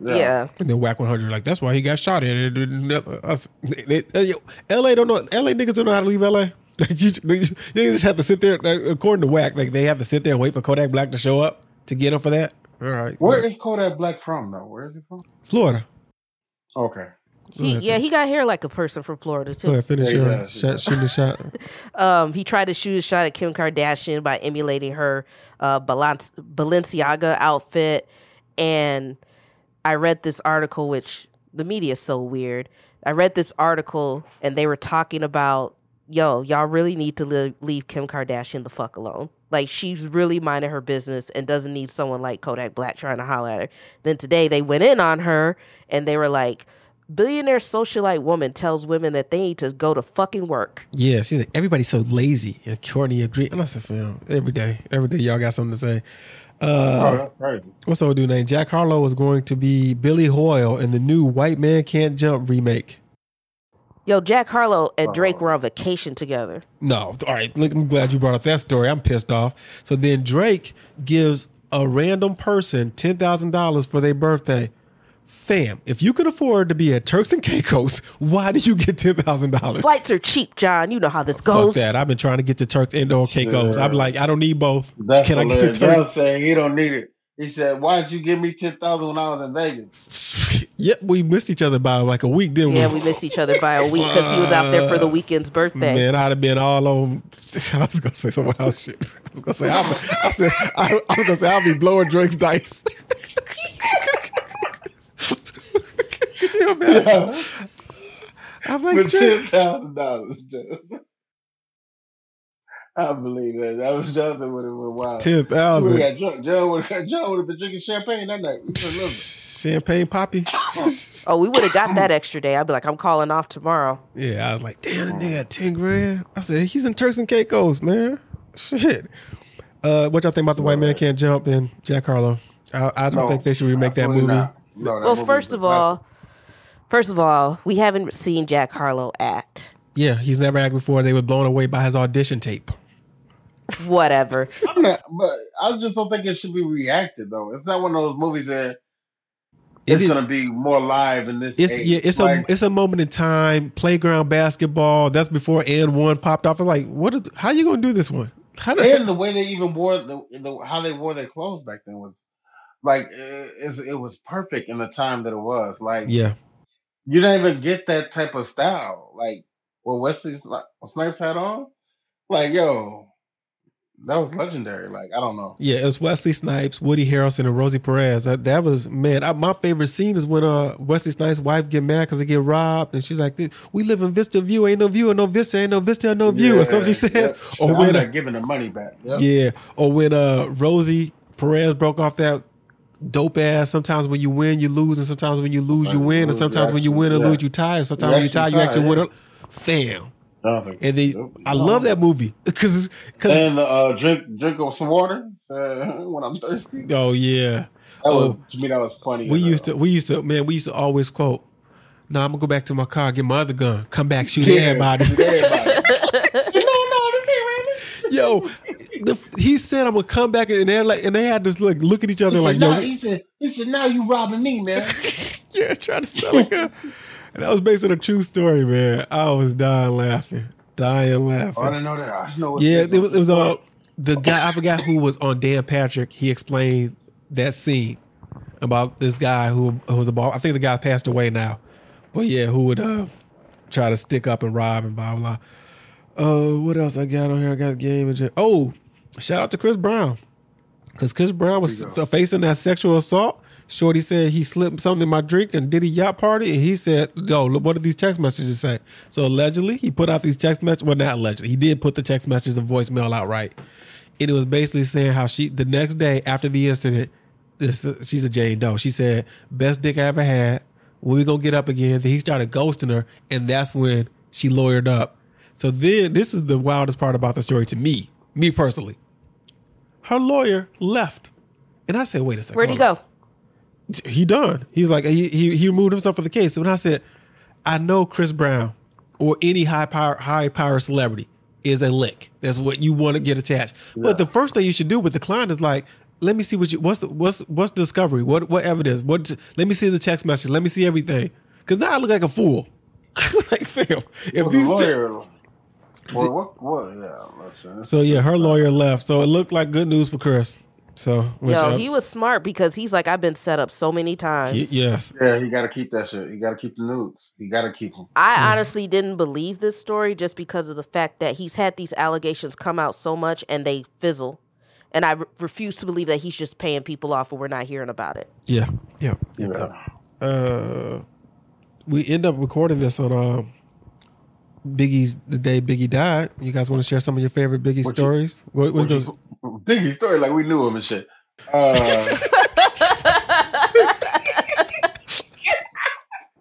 yeah. yeah. And then Wack 100 like that's why he got shot at. It us- they- they- yo, LA don't know. LA niggas don't know how to leave LA. (laughs) Like you, they, they just have to sit there. Like, according to Wack, like they have to sit there and wait for Kodak Black to show up to get him for that. All right, Where is Kodak Black from, though? Where is he from? Florida? Okay. He, That's yeah it. he got hair like a person from florida Go too ahead, finish Yeah, he your does, he shot, does. (laughs) shooting the shot. um he tried to shoot a shot at kim kardashian by emulating her uh Balan- balenciaga outfit and i read this article which the media is so weird i read this article and they were talking about yo y'all really need to li- leave kim kardashian the fuck alone like she's really minding her business and doesn't need someone like kodak black trying to holler at her then today they went in on her and they were like billionaire socialite woman tells women that they need to go to fucking work Yeah, she's like everybody's so lazy. And Courtney agreed. And I said, "Fam, every day, every day, y'all got something to say." Oh, Uh, that's crazy. what's the old dude name? Jack Harlow is going to be Billy Hoyle in the new White Man Can't Jump remake. Yo, Jack Harlow and oh. Drake Oh. were on vacation together. No, all right. Look, I'm glad you brought up that story. I'm pissed off. So then Drake gives a random person ten thousand dollars for their birthday. Fam, if you could afford to be at Turks and Caicos, (laughs) why did you get ten thousand dollars? Flights are cheap, John. You know how this goes. Fuck goes. that. I've been trying to get to Turks and or Caicos. Sure. I'm like, I don't need both. That's Can I get to hilarious. Dell Turks? saying he don't need it. He said, "Why did you give me ten thousand when I was in Vegas?" (laughs) yep, we missed each other by like a week, didn't Yeah, we? we missed each other by a week because he was out there for the weekend's birthday. Man, I'd have been all on. (laughs) I was gonna say some else shit. (laughs) I was gonna say, I'll be, I said, I, I was gonna say, I'll be blowing Drake's dice. (laughs) Could you imagine? I'm For like, Drake. ten thousand dollars. I believe that. That was Jonathan would have went wild. ten We would've thousand. got drunk. John would have John would have been drinking champagne that night. You would've loved it. Champagne poppy. (laughs) Oh, we would have got that extra day. I'd be like, I'm calling off tomorrow. Yeah, I was like, damn, the nigga got 10 grand. I said, he's in Turks and Caicos, man. Shit. Uh, what y'all think about the white man can't jump and Jack Harlow? I, I don't No, think they should remake that movie. not. No, that Well, movie first of all, first of all, we haven't seen Jack Harlow act. Yeah, he's never acted before. They were blown away by his audition tape. Whatever. I'm not, but I just don't think it should be reacted though. It's not one of those movies that It it's is- gonna be more live in this. It's age. yeah, it's Like, a it's a moment in time. Playground basketball. That's before and one popped off. It's like, what is? How you gonna do this one? How do, and the way they even wore the, the how they wore their clothes back then was like it, it was perfect in the time that it was. Like yeah, you don't even get that type of style. Like what Wesley Sni- Snipes had on. Like yo, that was legendary. Like I don't know. yeah. It was Wesley Snipes, Woody Harrelson, and Rosie Perez. That, that was man. I, my favorite scene is when uh Wesley Snipes' wife get mad because they get robbed, and she's like, "We live in Vista View. Ain't no view, and no Vista, ain't no Vista, and no view." or something she says. yeah. Or I'm when not uh, giving the money back. Yep. yeah, or when uh Rosie Perez broke off that dope ass. Sometimes when you win, you lose, and sometimes when you lose, you win, and sometimes when you win actually- lose, you tie. And sometimes when you tie, you actually win. Fam. Nothing. And they, Yep. I love that movie (laughs) because, because, And uh, drink drink some water uh, (laughs) when I'm thirsty. Oh yeah, was, Oh. to me, that was funny. we as used to, we used to, man, we used to always quote, "No, I'm gonna go back to my car, get my other gun, come back, shoot Yeah, everybody." everybody. (laughs) no, no, this ain't Yo, the, he said I'm gonna come back, and they're like, and they had this look, look at each other He like, said, yo, "Nah," he said, he said, now you robbing me, man. yeah, trying to sell like a. And that was based on a true story, man. I was dying laughing, dying Oh, I laughing. didn't know that. I know. what Yeah, it was it was uh, the guy I forgot who was on Dan Patrick. He explained that scene about this guy who, who was a ball. I think the guy passed away now, but yeah, who would uh try to stick up and rob and blah blah. Uh, what else I got on here? I got game and oh, shout out to Chris Brown because Chris Brown was There you go. f- facing that sexual assault. Shorty said he slipped something in my drink and did a yacht party, and he said, "Yo, look, what did these text messages say?" So allegedly, he put out these text messages. Well, not allegedly, he did put the text messages and voicemail out right, and it was basically saying how she the next day after the incident, this she's a Jane Doe. She said, "Best dick I ever had." When we gonna get up again? Then he started ghosting her, and that's when she lawyered up. So then, this is the wildest part about the story to me, me personally. Her lawyer left, and I said, "Wait a second, Where'd he on go? He done. He's like he he, he removed himself from the case. And I said, I know Chris Brown or any high power high power celebrity is a lick. That's what you want to get attached. But the first thing you should do with the client is like, let me see what you what's the what's what's discovery? What what evidence? What let me see the text message. Let me see everything. Cause now I look like a fool. (laughs) like fam. If these te- well, what? What? Yeah. Listen. so yeah, her lawyer left. So it looked like good news for Chris. So which, Yo, uh, he was smart because he's like, I've been set up so many times. he- yes. Yeah, he got to keep that shit. He got to keep the nudes. He got to keep them. I honestly didn't believe this story just because of the fact that he's had these allegations come out so much and they fizzle. And I re- refuse to believe that he's just paying people off and we're not hearing about it. Yeah. Yeah. yeah. Yeah. uh we end up recording this on um Biggie's the day Biggie died. You guys want to share some of your favorite Biggie What you- stories? What, what goes? Biggie story like we knew him and shit. Uh, (laughs)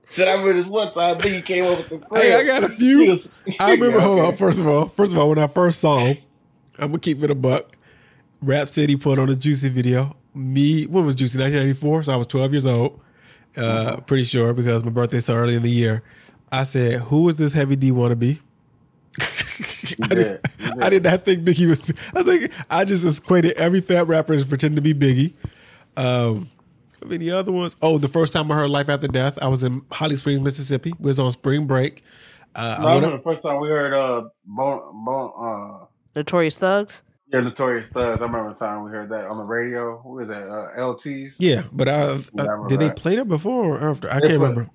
Said I remember this one time Biggie came over with some Hey, I got a few. I remember. Hold on. First of all, first of all, when I first saw him, I'm gonna keep it a buck. Rap City put on a Juicy video. Me, when was Juicy? 1994. So I was 12 years old. Uh, pretty sure because my birthday's so early in the year. I said, "Who is this heavy D wannabe?" (laughs) I, did. did, I did not think Biggie was. I was like, I just equated every fat rapper as pretending to be Biggie. Um, how many other ones? Oh, the first time I heard "Life After Death," I was in Holly Springs, Mississippi. We was on spring break. Uh, No, I I remember the first time we heard uh Bone Bone uh Notorious Thugs? yeah Notorious Thugs. I remember the time we heard that on the radio. Who was that? Uh, LTs. yeah, but I, Yeah, I uh, remember did they play it before or after? I They can't put- remember.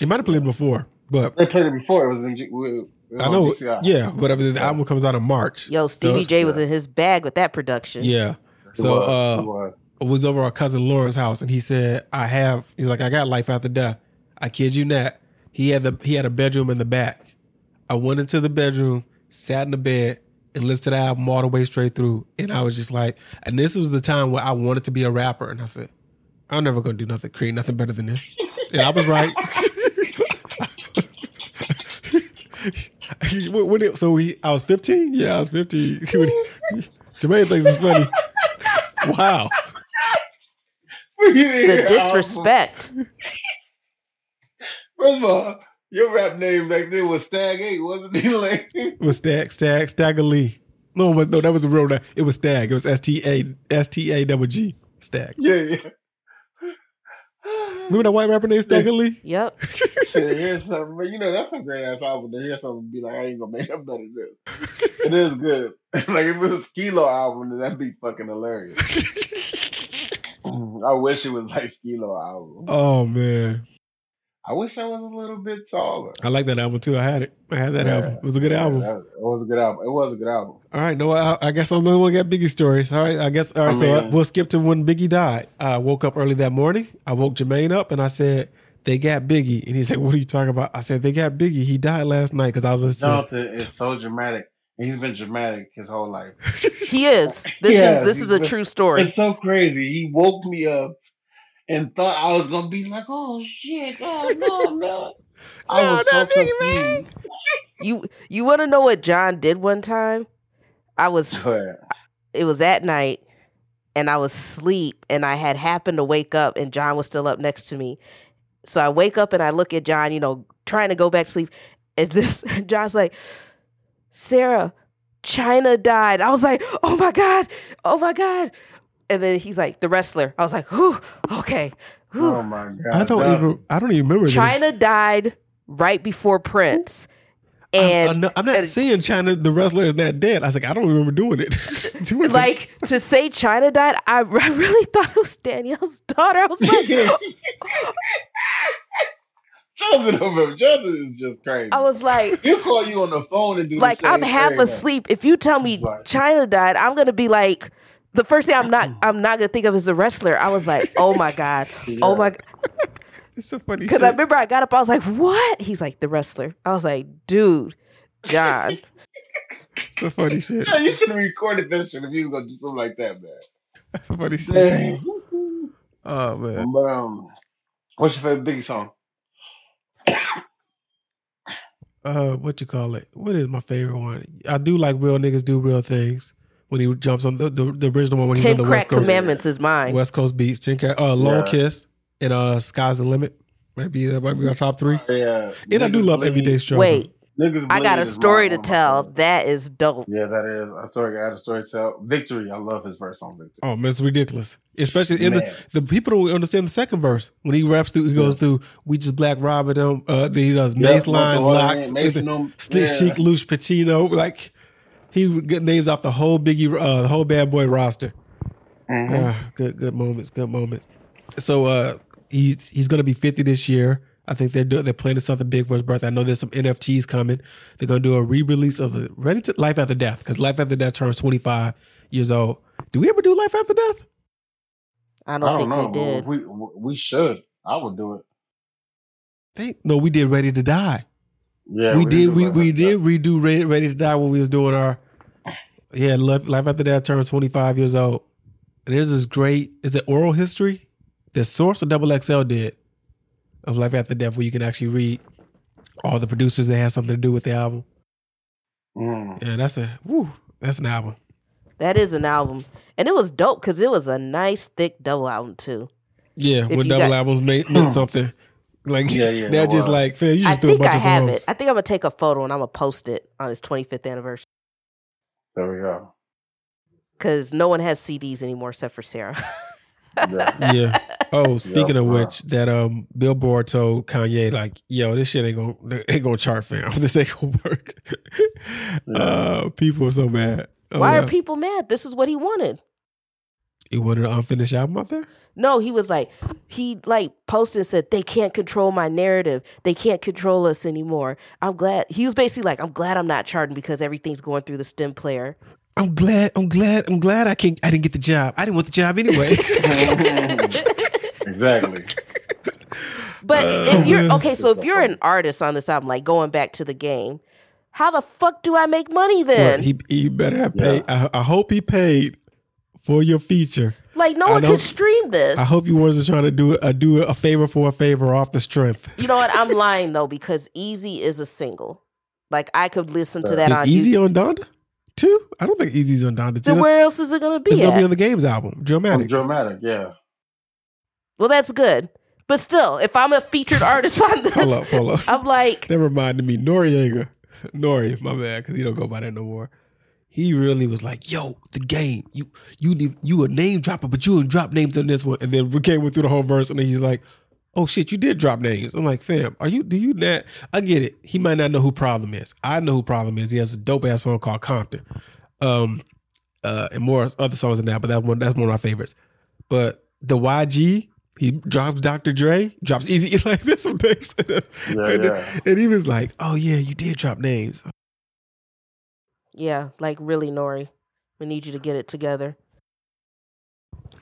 They might have played it before, but They played it before. It was in G- we- it was I know. GCI. Yeah, but I mean, the album comes out in March. Yo, Stevie So- J was yeah. in his bag with that production. Yeah. So was, uh, it was. Was over our cousin Lauren's house, and he said, "I have." He's like, "I got life after death." I kid you not. He had the he had a bedroom in the back. I went into the bedroom, sat in the bed, and listened to the album all the way straight through. And I was just like, and this was the time where I wanted to be a rapper, and I said, "I'm never gonna do nothing, create nothing better than this." And I was right. (laughs) (laughs) when when it, so he, I was 15. Yeah, I was 15. (laughs) When Jermaine thinks it's funny. (laughs) Wow. The disrespect. First of all, your rap name back then was Stag Eight, wasn't it? Like, It was Stag, Stag, Stagger Lee. No, was, no, that was a real name. It was Stag. It was S T A S T A double G. Stag. yeah, yeah. Remember that white rapper named Stagger Lee? Yep. Shit, here's something, but you know that's a great ass album. To hear something be like, I ain't gonna make up better than this. It is good. (laughs) like if it was a Skee-Lo album, then that'd be fucking hilarious. (laughs) I wish it was like Kilo album. oh man, I wish I was a little bit taller. I like that album too. I had it. I had that Yeah. album. It was a good album. that it was a good album. It was a good album. All right, no, I, I guess I'm the one that got Biggie stories. All right, I guess. All right, I so mean- we'll skip to when Biggie died. I woke up early that morning. I woke Jermaine up and I said, "They got Biggie," and he said, "What are you talking about?" I said, "They got Biggie. He died last night because I was listening." Jonathan is so dramatic. He's been dramatic his whole life. He is. This (laughs) Yeah, is this is a been- true story. It's so crazy. He woke me up and thought I was gonna be like, "Oh shit! Oh no, no!" (laughs) I No, was not so Biggie, man. You you want to know what John did one time? I was it was at night and I was asleep and I had happened to wake up and John was still up next to me. So I wake up and I look at John, you know, trying to go back to sleep. And this (laughs) John's like, Sarah, Chyna died. I was like, oh my God, oh my God. And then he's like, the wrestler. I was like, whew, okay. whew. Oh my god! I don't that- even. I don't even remember Chyna died right before Prince. And I'm, I'm not, I'm not and- seeing China. The wrestler is not dead. I was like, I don't remember doing it. (laughs) doing this. like to say China died, I, (laughs) I really thought it was Danielle's daughter. I was like, Jonathan over Jonathan is just crazy. I was like, He'll call you on the phone and do like I'm half thing. asleep. If you tell me Right. China died, I'm gonna be like, the first thing I'm not I'm not gonna think of is the wrestler. I was like, oh my god, (laughs) oh my, god. it's so funny. because I remember I got up. I was like, what? He's like the wrestler. I was like, dude, John. It's so funny shit. Yeah, you should have recorded that shit if you was gonna do something like that, man. That's so funny shit. Dang. Oh man. But um, what's your favorite Biggie song? Uh, what you call it? What is my favorite one? I do like real niggas do real things. When he jumps on the the, the original one when he's on the crack West Coast commandments is mine. West Coast beats. Ten crack, uh, Long Yeah. Kiss and uh, Sky's the limit. Might be that might be our top three. Yeah, And I do love Everyday Struggle. Wait, Niggas I got a story to one of my tell. That is dope. Yeah, that is a story. I got a story to tell. Victory. I love his verse on Victory. Oh man, it's ridiculous. Especially in Man. the the people don't understand the second verse when he raps through. He goes through. We just black robbing them. Uh, then he does Yep, Mace Michael line Water, locks. Mason (laughs) them. Yeah. Chic, Luce Pacino. Like he get names off the whole Biggie, uh, the whole Bad Boy roster. Mhm. Ah, good, good moments, good moments. So uh, he's he's gonna be fifty this year. I think they're do, they're planning something big for his birthday. I know there's some NFTs coming. They're gonna do a re-release of Ready to Life After Death because Life After Death turns 25 years old. Do we ever do Life After Death? I I don't, don't think know. we did. We we should. I would do it. Think no, we did Ready to Die. Yeah, we, did. We we did redo Ready, Ready to Die when we was doing our yeah Life, Life After Death turns 25 years old. And there's this great is it oral history? The source of Double XL did of Life After Death where you can actually read all the producers that had something to do with the album. Mm. Yeah, that's a woo, that's an album. That is an album, and it was dope because it was a nice thick double album too. Yeah, If when double got- album made meant something. (clears throat) Like Yeah, (laughs) yeah, not it just was. like fam, you I just threw a think bunch I of have songs. it. I think I'm gonna take a photo and I'm gonna post it on his 25th anniversary There we go. because no one has CDs anymore except for Sarah. Yeah. (laughs) yeah. Oh, speaking Yeah, of wow. which, that um Billboard told Kanye like, "Yo, this shit ain't gonna (laughs) ain't gonna chart, fam. This ain't gonna work." uh, people are so mad. Oh, Why wow. are people mad? This is what he wanted. You wanted an unfinished album out there? No, he was like, he like posted and said, they can't control my narrative. They can't control us anymore. I'm glad. He was basically like, I'm glad I'm not charting because everything's going through the stem player. I'm glad. I'm glad. I'm glad I can't. I didn't get the job. I didn't want the job anyway. (laughs) exactly. But Oh, if you're okay, so if you're an artist on this album, like going back to the game, how the fuck do I make money then? But he he better have Yeah. paid. I, I hope he paid for your feature. like no I one know- can stream this. I hope you wasn't trying to do a do a favor for a favor off the strength. You know what? I'm (laughs) lying though because Eazy is a single. Like I could listen to that Is on Eazy YouTube. on Donda too? I don't think Eazy's on Donda too. Then where else is it gonna be It's gonna be on the games album, Drillmatic. Drillmatic. Yeah. well, that's good. But still, if I'm a featured (laughs) artist on this, hold up, hold up. I'm like, That reminded me, Noreaga, Nori, my bad, because he don't go by that no more. He really was like, "Yo, the game, you you you a name dropper, but you didn't drop names on this one." And then we came through the whole verse, and then he's like, "Oh shit, you did drop names." I'm like, "Fam, are you? Do you that?" I get it. He might not know who Problem is. I know who Problem is. He has a dope ass song called Compton, um, uh, and more other songs than that. But that one, that's one of my favorites. But the YG, he drops Dr. Dre, drops Eazy (laughs) like this some names. Yeah. And, Yeah. and he was like, "Oh yeah, you did drop names." Yeah, like really, Nori, we need you to get it together.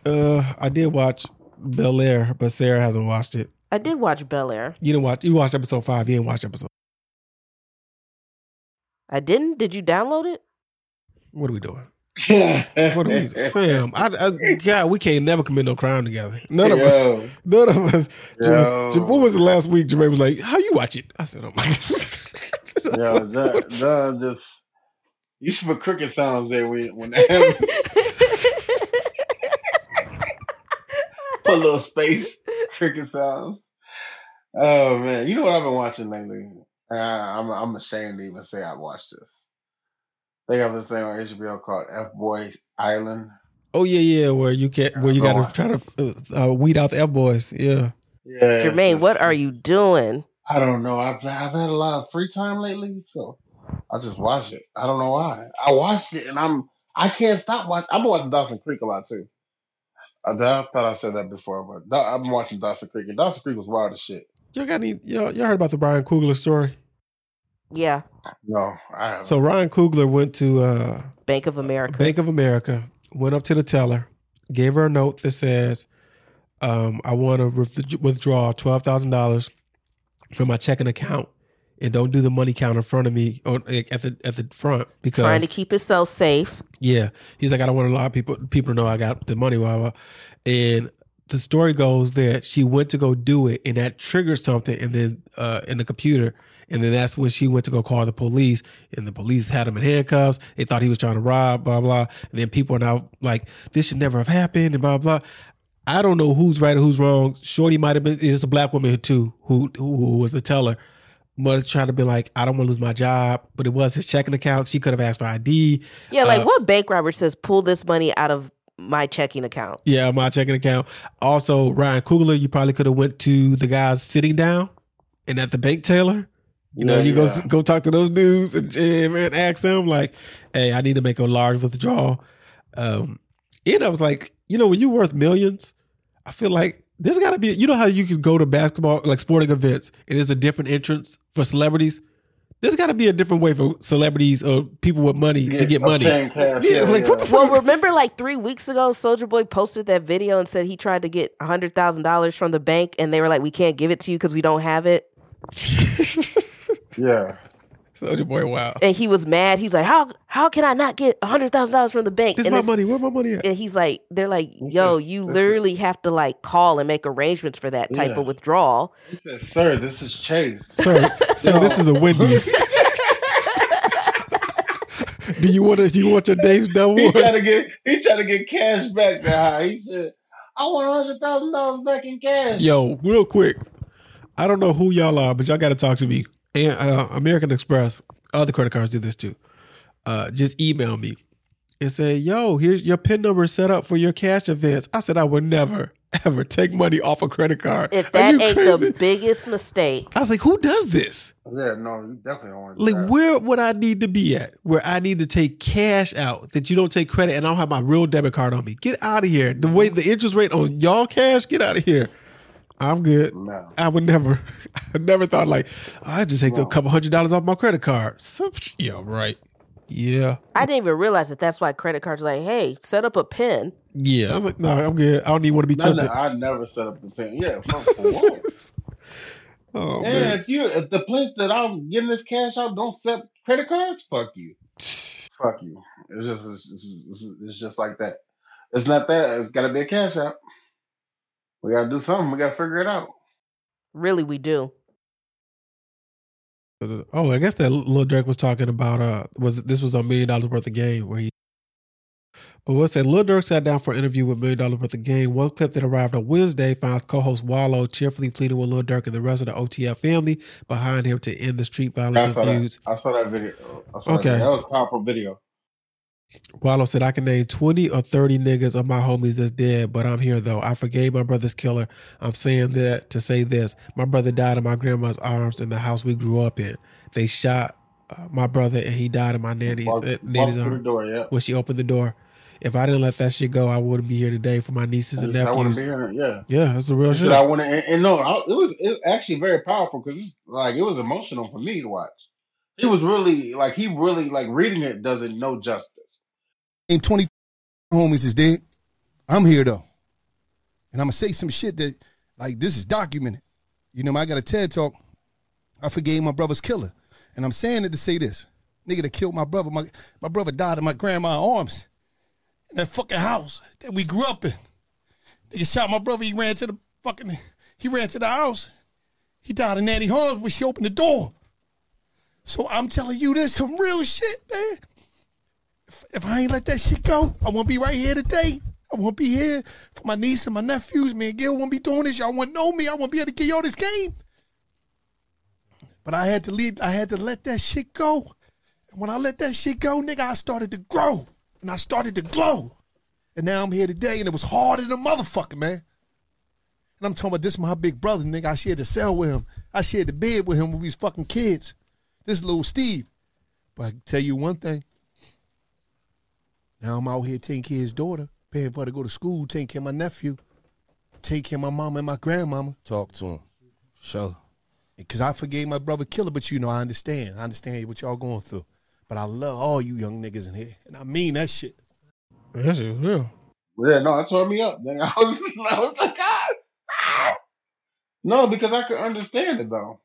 Uh, I did watch Bel Air, but Sarah hasn't watched it. I did watch Bel Air. You didn't watch. You watched episode five. You didn't watch episode. I didn't. Did you download it? What are we doing? (laughs) What are we, fam? I, I, God, we can't never commit no crime together. None of us. None of us. Yo. Jermaine- Jermaine- what was the last week? Jermaine was like, "How you watch it?" I said, "Oh my." (laughs) God. Yo, (laughs) that, that just you should put cricket sounds there when when they have (laughs) put a little space cricket sounds. Oh man, you know what I've been watching lately? Uh, I'm I'm ashamed to even say I watched this. They have this thing on HBO called F Boy Island. Oh yeah, yeah. Where you can where you Go got on. to try to uh, uh, weed out the F boys. Yeah. Yeah, Jermaine, what are you doing? I don't know. I've I've had a lot of free time lately, so I just watch it. I don't know why. I watched it and I'm I can't stop watching. I've been watching Dawson Creek a lot too. I, I thought I said that before, but I've been watching Dawson Creek and Dawson Creek was wild as shit. Y'all got any? Y'all, y'all heard about the Ryan Coogler story? Yeah, No, I haven't. So Ryan Coogler went to uh, Bank of America. Bank of America, went up to the teller, gave her a note that says, um, "I want to with- withdraw twelve thousand dollars from my checking account, and don't do the money count in front of me or at the at the front because trying to keep himself safe. Yeah, he's like, I don't want a lot of people people to know I got the money, blah, blah. And the story goes that she went to go do it, and that triggered something, and then uh, in the computer, and then that's when she went to go call the police, and the police had him in handcuffs. They thought he was trying to rob, blah blah. And then people are now like, this should never have happened, and blah blah. I don't know who's right or who's wrong. Shorty might have been. It's a black woman too who who was the teller. Was trying to be like, I don't want to lose my job, but it was his checking account. She could have asked for ID. Yeah, like Uh, what bank robber says, pull this money out of my checking account? Yeah, my checking account. Also, Ryan Coogler, you probably could have went to the guys sitting down and at the bank teller. You know, Yeah, you yeah. go go talk to those dudes and, and man, ask them like, "Hey, I need to make a large withdrawal." Um, and I was like, you know, when you're worth millions, I feel like there's got to be. You know how you can go to basketball like sporting events and there's a different entrance for celebrities. There's got to be a different way for celebrities or people with money to get money. cash, Yeah, it's like, what the fuck? Well, remember like three weeks ago, Soulja Boy posted that video and said he tried to get hundred thousand dollars from the bank, and they were like, "We can't give it to you because we don't have it." Yeah, Soulja Boy, wow. And he was mad. He's like, "How how can I not get hundred thousand dollars from the bank?" This is and my it's- money. Where my money at? And he's like, "They're like, yo, you literally have to like call and make arrangements for that type Yeah. of withdrawal." he said, "Sir, this is Chase." sir, sir, (laughs) this is the Wendy's. (laughs) do you want to? Do you want your days double? He tried to get he tried to get cash back. Now he said, "I want hundred thousand dollars back in cash." Yo, real quick, I don't know who y'all are, but y'all got to talk to me. And uh, American Express, other credit cards do this too. Uh, just email me and say, "Yo, here's your PIN number set up for your cash advance." I said I would never (laughs) ever take money off a credit card. If Are that you ain't crazy? the biggest mistake, I was like, "Who does this?" Yeah, no, you definitely don't want to. Like, where would I need to be at? Where I need to take cash out that you don't take credit and I don't have my real debit card on me. Get out of here. The way the interest rate on y'all cash, get out of here. I'm good. No. I would never, (laughs) I never thought like, I just take a couple hundred dollars off my credit card. So, yeah, right. Yeah. I didn't even realize that. That's why credit cards are like, "Hey, set up a pin." Yeah. I was like, no, I'm good. I don't even want to be No, no, tempted. I never set up the pin. Yeah, (laughs) for, for oh, Man, man. if you if the place that I'm getting this cash out don't accept credit cards, fuck you. (sighs) Fuck you. It's just it's, it's, it's, it's just like that. It's not that. It's got to be a cash out. We got to do something. We got to figure it out. Really, we do. Oh, I guess that Lil Durk was talking about uh was this was a million dollars worth of game where he but what's that? Lil Durk sat down for an interview with Million Dollars Worth of Game. One clip that arrived on Wednesday finds co-host Wallo cheerfully pleading with Lil Durk and the rest of the OTF family behind him to end the street violence I and saw, that. feuds. I saw that video. I saw Okay. that, video. that was a powerful video. Wallo said, I can name 20 or 30 niggas of my homies that's dead, but I'm here though. I forgave my brother's killer. I'm saying that to say this. My brother died in my grandma's arms in the house we grew up in. They shot uh, my brother and he died in my nanny's, Walk, uh, nanny's arms door. Yeah. when she opened the door. If I didn't let that shit go, I wouldn't be here today for my nieces and I nephews. be here. Yeah. Yeah, that's the real shit. I want to, and, and no, I, it was it actually very powerful because like it was emotional for me to watch. It was really like he really like reading it doesn't know justice. Ain't 20 homies is dead. I'm here though. And I'm gonna say some shit that like this is documented. You know, I got a TED talk. I forgave my brother's killer. And I'm saying it to say this. Nigga that killed my brother, my, my brother died in my grandma's arms. In that fucking house that we grew up in. Nigga shot my brother, he ran to the fucking he ran to the house. He died in Nanny arms when she opened the door. So I'm telling you this some real shit, man. If, I ain't let that shit go, I won't be right here today. I won't be here for my niece and my nephews. Me and Gil won't be doing this. Y'all won't know me. I won't be able to get y'all this game. But I had to leave. I had to let that shit go And when I let that shit go, nigga, I started to grow and I started to glow. And now I'm here today, and it was harder than a motherfucker, man. And I'm talking about this my big brother, nigga. I shared the cell with him. I shared the bed with him when we was fucking kids. This little Steve. But I can tell you one thing. Now I'm out here taking care of his daughter, paying for her to go to school, taking care of my nephew, taking care of my mama and my grandmama. Talk to him. Show. Because I forgave my brother killer, but you know, I understand. I understand what y'all going through. But I love all you young niggas in here. And I mean that shit. That shit was real. Yeah, no, it tore me up. Then I was, I was like, ah, ah. No, because I could understand it though.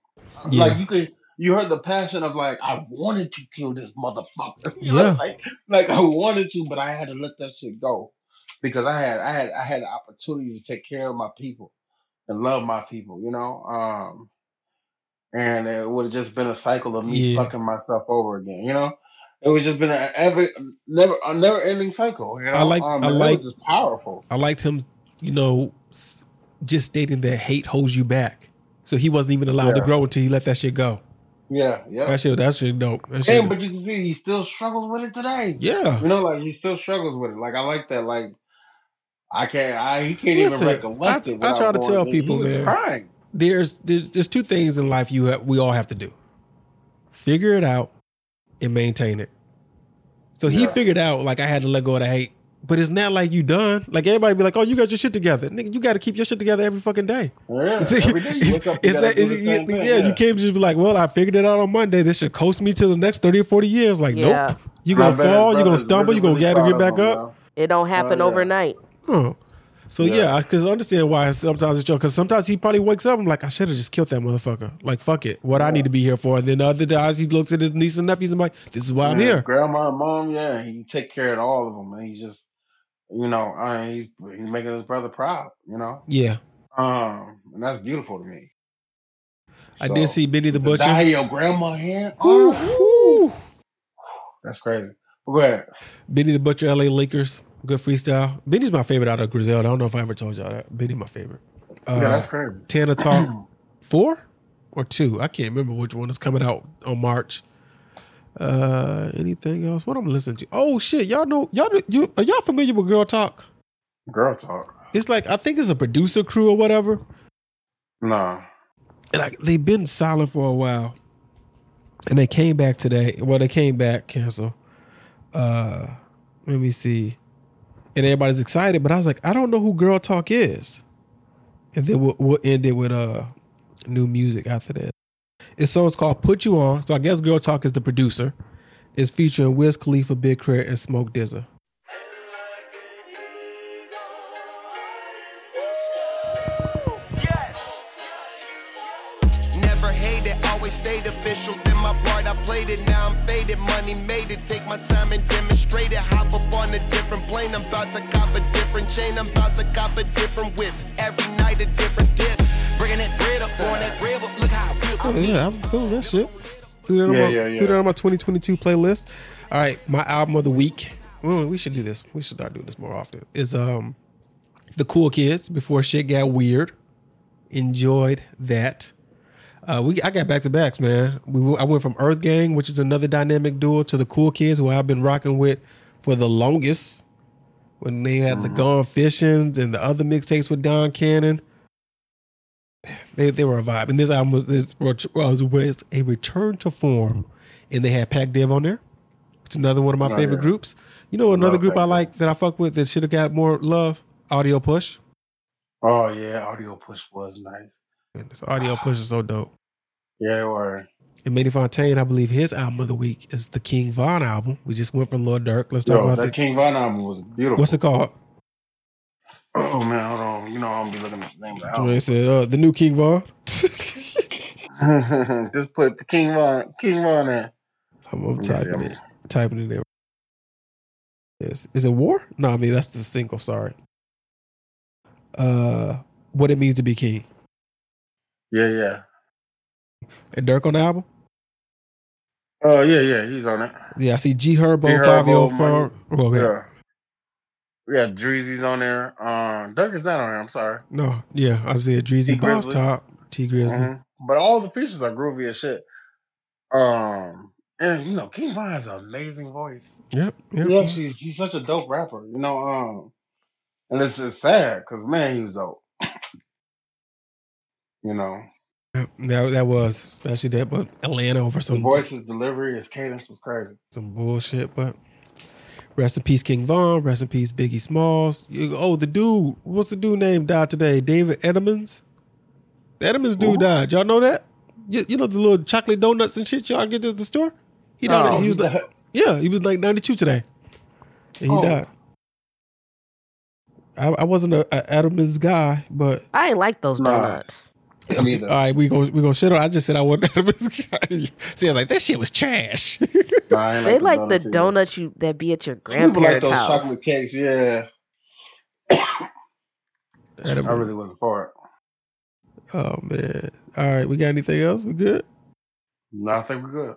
Yeah. Like you could, you heard the passion of like, I wanted to kill this motherfucker. (laughs) You Yeah. know, like, like I wanted to, but I had to let that shit go because I had, I had, I had the opportunity to take care of my people and love my people. You know, um, and it would have just been a cycle of me Yeah. fucking myself over again. You know. It was just been a every never a never ending cycle. You know? I like- um, I like- just powerful. I liked him, you know, just stating that hate holds you back. So he wasn't even allowed to grow until he let that shit go. Yeah, yeah. That shit, that shit dope. That shit, And but you can see he still struggles with it today. yeah. You know, like he still struggles with it. Like I like that. Like I can't. I he can't Listen, even recollect I- it. I try to tell people, man. Crying. There's, there's there's two things in life you have, we all have to do: figure it out and maintain it. So he Yeah. figured out like I had to let go of the hate, but it's not like you done. Like everybody be like, "Oh, you got your shit together, nigga. You got to keep your shit together every fucking day." Oh, yeah, See, every day you wake up, you gotta that- do it's- the yeah, you can't just be like, "Well, I figured it out on Monday. This should coast me to the next thirty or forty years." Like, Yeah. nope. You My gonna bad fall. You gonna brother's stumble. You really, gonna really gotta get back him, up. yo. It don't happen oh, yeah. overnight. Oh. So Yeah. yeah, because I understand why sometimes it's joke. Because sometimes he probably wakes up and like, I should have just killed that motherfucker. Like, fuck it. What I need to be here for. And then the other days he looks at his niece and nephews and like, this is why I'm here. Grandma, and mom, yeah, he take care of all of them, and he's just, you know, uh, he's he's making his brother proud. You know, Yeah, um, and that's beautiful to me. I did see Benny the die Butcher. in your grandma hand. Whew, Oh, that's crazy. But go ahead. Benny the Butcher, LA Lakers. Good freestyle. Benny's my favorite out of Griselda. I don't know if I ever told y'all that. Benny my favorite. Uh, yeah, that's crazy. Tana Talk four or two. I can't remember which one is coming out on March. Uh, anything else? What I'm listening to? Oh shit, y'all know y'all you are y'all familiar with Girl Talk? Girl talk. It's like I think it's a producer crew or whatever, No. and like they've been silent for a while, and they came back today. Well, they came back cancel. Uh, let me see, and everybody's excited, but I was like, I don't know who Girl Talk is, and then we'll, we'll end it with uh new music after that. It's song's called "Put You On." So I guess Girl Talk is the producer. It's featuring Wiz Khalifa, Big K.R.I.T., and Smoke DZA. Never hated, always stayed official. Then my part, I played it. Now I'm faded. Money made it. Take my time and demonstrate it. Hop up on a different plane. I'm about to cop a different chain. I'm about to cop a different whip. Every night a yeah, I'm feeling that shit. Threw that, Yeah, my, yeah, yeah. threw that on my 2022 playlist. All right, my album of the week. Well, we should do this. We should start doing this more often. Is um, the Cool Kids before shit got weird. Enjoyed that. Uh, we I got back to backs, man. We I went from Earth Gang, which is another dynamic duo, to the Cool Kids, who I've been rocking with for the longest. When they had the Gone Fishing and the other mixtapes with Don Cannon, they they were a vibe. And this album was, this was a return to form, and they had Pac Div on there, which is another one of my Oh, favorite yeah. groups. You know another group I Pac Div. like that I fuck with that should have got more love. Audio Push. Oh yeah, audio push was nice. Man, this Audio Push is so dope. Yeah, or And Manny Fontaine, I believe his album of the week is the King Von album. We just went from Lord Durk. Let's talk yo, about that the, King Von album was beautiful. what's it called? Oh man, hold on. You know I'm gonna be looking at the name of the album. Joanne said, uh, the new King Von. (laughs) Just put the King Von King Von in. I'm, I'm Let me see, typing it. Typing it there. Yes. Is it War? No, I mean that's the single. Sorry. Uh, what it means to be king. Yeah, yeah. And Durk on the album. Oh yeah, yeah. He's on it. Yeah, I see G Herbo, Fivio, Far. Well, yeah. Yeah. Yeah, Dreezy's on there. Um, Durk is not on there. I'm sorry. No, yeah, I a Dreezy Boss. Top, Tee Grizzley. Mhm. But all the features are groovy as shit. Um, and you know, King Von has an amazing voice. Yep. Yep. He actually, he's such a dope rapper. You know, um, and it's just sad because man, he was dope. (clears throat) You know. That that was especially that, but Atlanta over some his delivery, his cadence was crazy. some bullshit. But rest in peace, King Von. Rest in peace, Biggie Smalls. Oh, the dude. What's the dude name died today? David Entenmann's. The Entenmann's dude Who? died. Y'all know that? You, you know the little chocolate donuts and shit y'all get at the store. He died. Oh. he was like, yeah, he was like ninety two today. And he Oh. died. I, I wasn't a, a Entenmann's guy, but I ain't like those donuts. Me neither. (laughs) all right, we go we gonna shit on. I just said I wasn't Entenmann's (laughs) guy. See, I was like that shit was trash. Nah, I ain't They like the either. donuts you that be at your People like those house. chocolate cakes. Yeah, (coughs) I really wasn't for it. Oh man. All right, we got anything else? We good? No, I think we're good.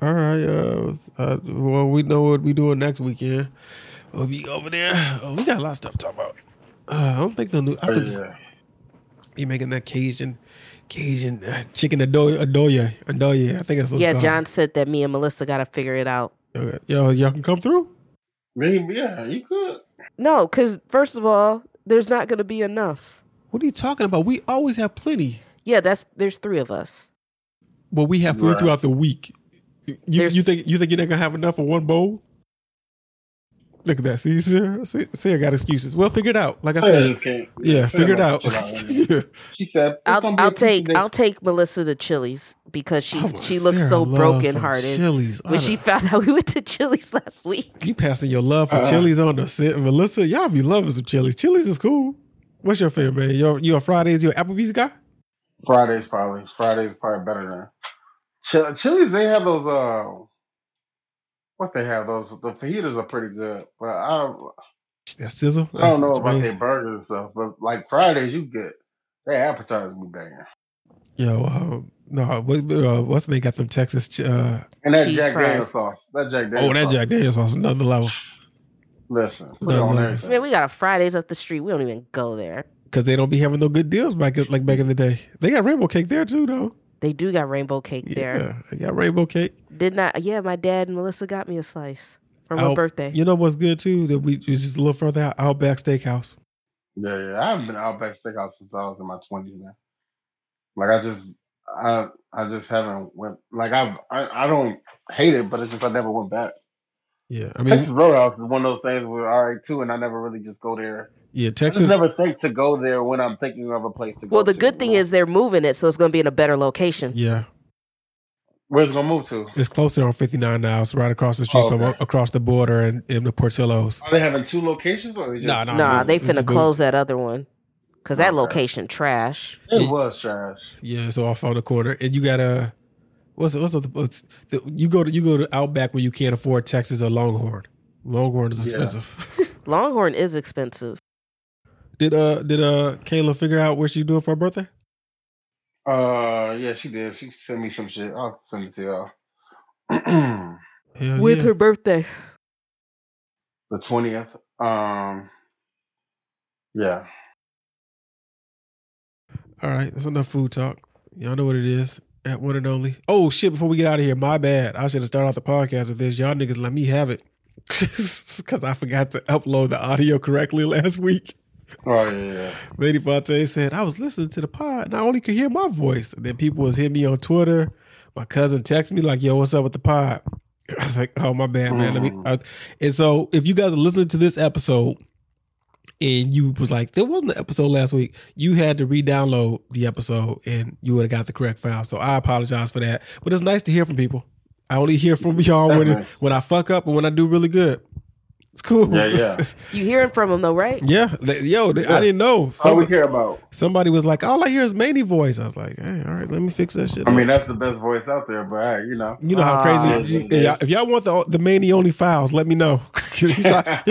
All right. Uh, uh well, we know what we doing next weekend. We'll be over there. Oh, we got a lot of stuff to talk about. Uh, I don't think they'll. I Oh, think yeah. Be making that Cajun, Cajun uh, chicken adoya, adoya, adoya. I think that's what yeah, called. John said that me and Melissa got to figure it out. Okay. Yo, y'all can come through. Maybe, yeah, you could. No, because first of all, there's not going to be enough. What are you talking about? We always have plenty. Yeah, that's there's three of us. Well, we have plenty Right. throughout the week. You you think you think you're not gonna have enough for one bowl? Look at that. See, Sarah, see, Sarah got excuses. Well, figure it out. Like I I said, just can't. yeah, figure it out. Yeah. (laughs) She said, I'll I'll take I'll take Melissa to Chili's because she Oh, she looks Sarah so loves broken hearted Chili's. when she found out we went to Chili's last week. you passing your love for Uh-uh. Chili's on the set, Melissa. Y'all be loving some Chili's. Chili's is cool. What's your favorite, man? You you a Fridays? You a Applebee's guy? Fridays probably. Fridays probably better than Ch- Chili's. They have those. Uh, what they have those? The fajitas are pretty good, but I That sizzle. I don't know about crazy. their burgers and stuff. But like Fridays, you get their appetizers be banging, Yo, um, no, what, uh, what's the name? Got them Texas. Uh, and that Jack fries. Daniel's sauce. That Jack Daniel's. oh, that sauce. Jack Daniel's sauce, another level. Listen, put No, no. Man, we got a Fridays up the street. We don't even go there. Because they don't be having no good deals back like back in the day. They got rainbow cake there too, though. They do got rainbow cake there. Yeah, they got rainbow cake. Did not? Yeah, my dad and Melissa got me a slice for my Out- birthday. You know what's good too? That we just a little further out, Outback Steakhouse. Yeah, yeah. I haven't been to Outback Steakhouse since I was in my twenties, man. Like I just, I, I just haven't went. Like I've, I, I don't hate it, but it's just I never went back. Yeah, I mean, Texas mean, Roadhouse is one of those things where all right too, and I never really just go there. Yeah, I Texas. just never think to go there when I'm thinking of a place to go. well, the to, good thing know? is they're moving it, so it's going to be in a better location. Yeah, where's it gonna move to? it's closer on 59 now. It's right across the street Oh, from across the border and in the Portillo's. Are they having two locations or they just Nah, nah, Nah, no, they it's finna good. close that other one because that Okay. location trash. It Yeah. was trash. Yeah, it's off on the corner, and you got a what's what's the, what's the you go to you go to Outback where you can't afford Texas or Longhorn. Longhorn is Yeah. expensive. (laughs) Longhorn is expensive. Did uh did uh Kayla figure out what she doing for her birthday? Uh, yeah, she did. She sent me some shit. I'll send it to y'all. (clears throat) Hell When's yeah. her birthday? the twentieth. Um, yeah. All right, that's enough food talk. Y'all know what it is. At one and only. Oh shit! Before we get out of here, my bad. I should have started off the podcast with this. Y'all niggas let me have it (laughs) because I forgot to upload the audio correctly last week. Oh yeah. Lady Fonte said I was listening to the pod and I only could hear my voice. And then people was hitting me on Twitter. My cousin texted me like, "Yo, what's up with the pod?" (laughs) I was like, "Oh my bad, man." Let me. Mm. I, and so, if you guys are listening to this episode and you was like, "There wasn't an episode last week," you had to re-download the episode and you would have got the correct file. So I apologize for that. But it's nice to hear from people. I only hear from (laughs) y'all when when I fuck up and when I do really good. It's cool. Yeah, yeah. (laughs) You hearing from them though, right? Yeah, they- yo, they- I didn't know. All we Somebody, care about. somebody was like, "All I hear is Manny voice." I was like, "Hey, all right, let me fix that shit." I up." mean, that's the best voice out there. But hey, you know, you know how Ah. crazy. if, y'all, if y'all want the the Manny only files, let me know. (laughs) he, he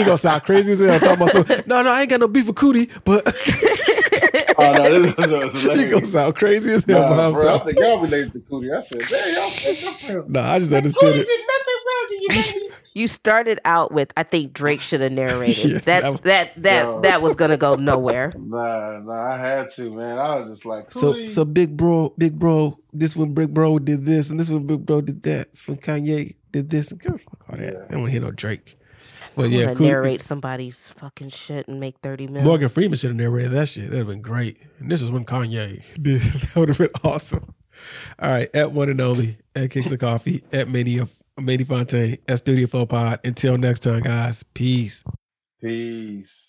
gonna sound crazy as hell talking about some. (laughs) No, no, I ain't got no beef with Coodie, but oh no, this is he gonna hilarious. sound crazy as hell. Nah, by bro, I himself. think y'all related to Coodie. I said, damn, y'all picked up him. No, I just understood did it. Nothing wrong to you, started out with I think Drake should have (laughs) narrated. Yeah, That's that- that that Yo. that was gonna go (laughs) nowhere. Nah, nah, I had to, man. I was just like, So so big bro, big bro, this one big bro did this, and this one big bro did that. This when Kanye did this, and fuck all that. I don't want to hear no Drake. But I yeah, wanna cool. narrate somebody's fucking shit and make thirty million. Morgan Freeman should have narrated that shit. That'd have been great. And this is when Kanye (laughs) did. That would have been awesome. All right, at one and only, at Kicks of Coffee, at Mania, Manny Fontaine, at Studio Faux Pod. Until next time, guys. Peace. Peace.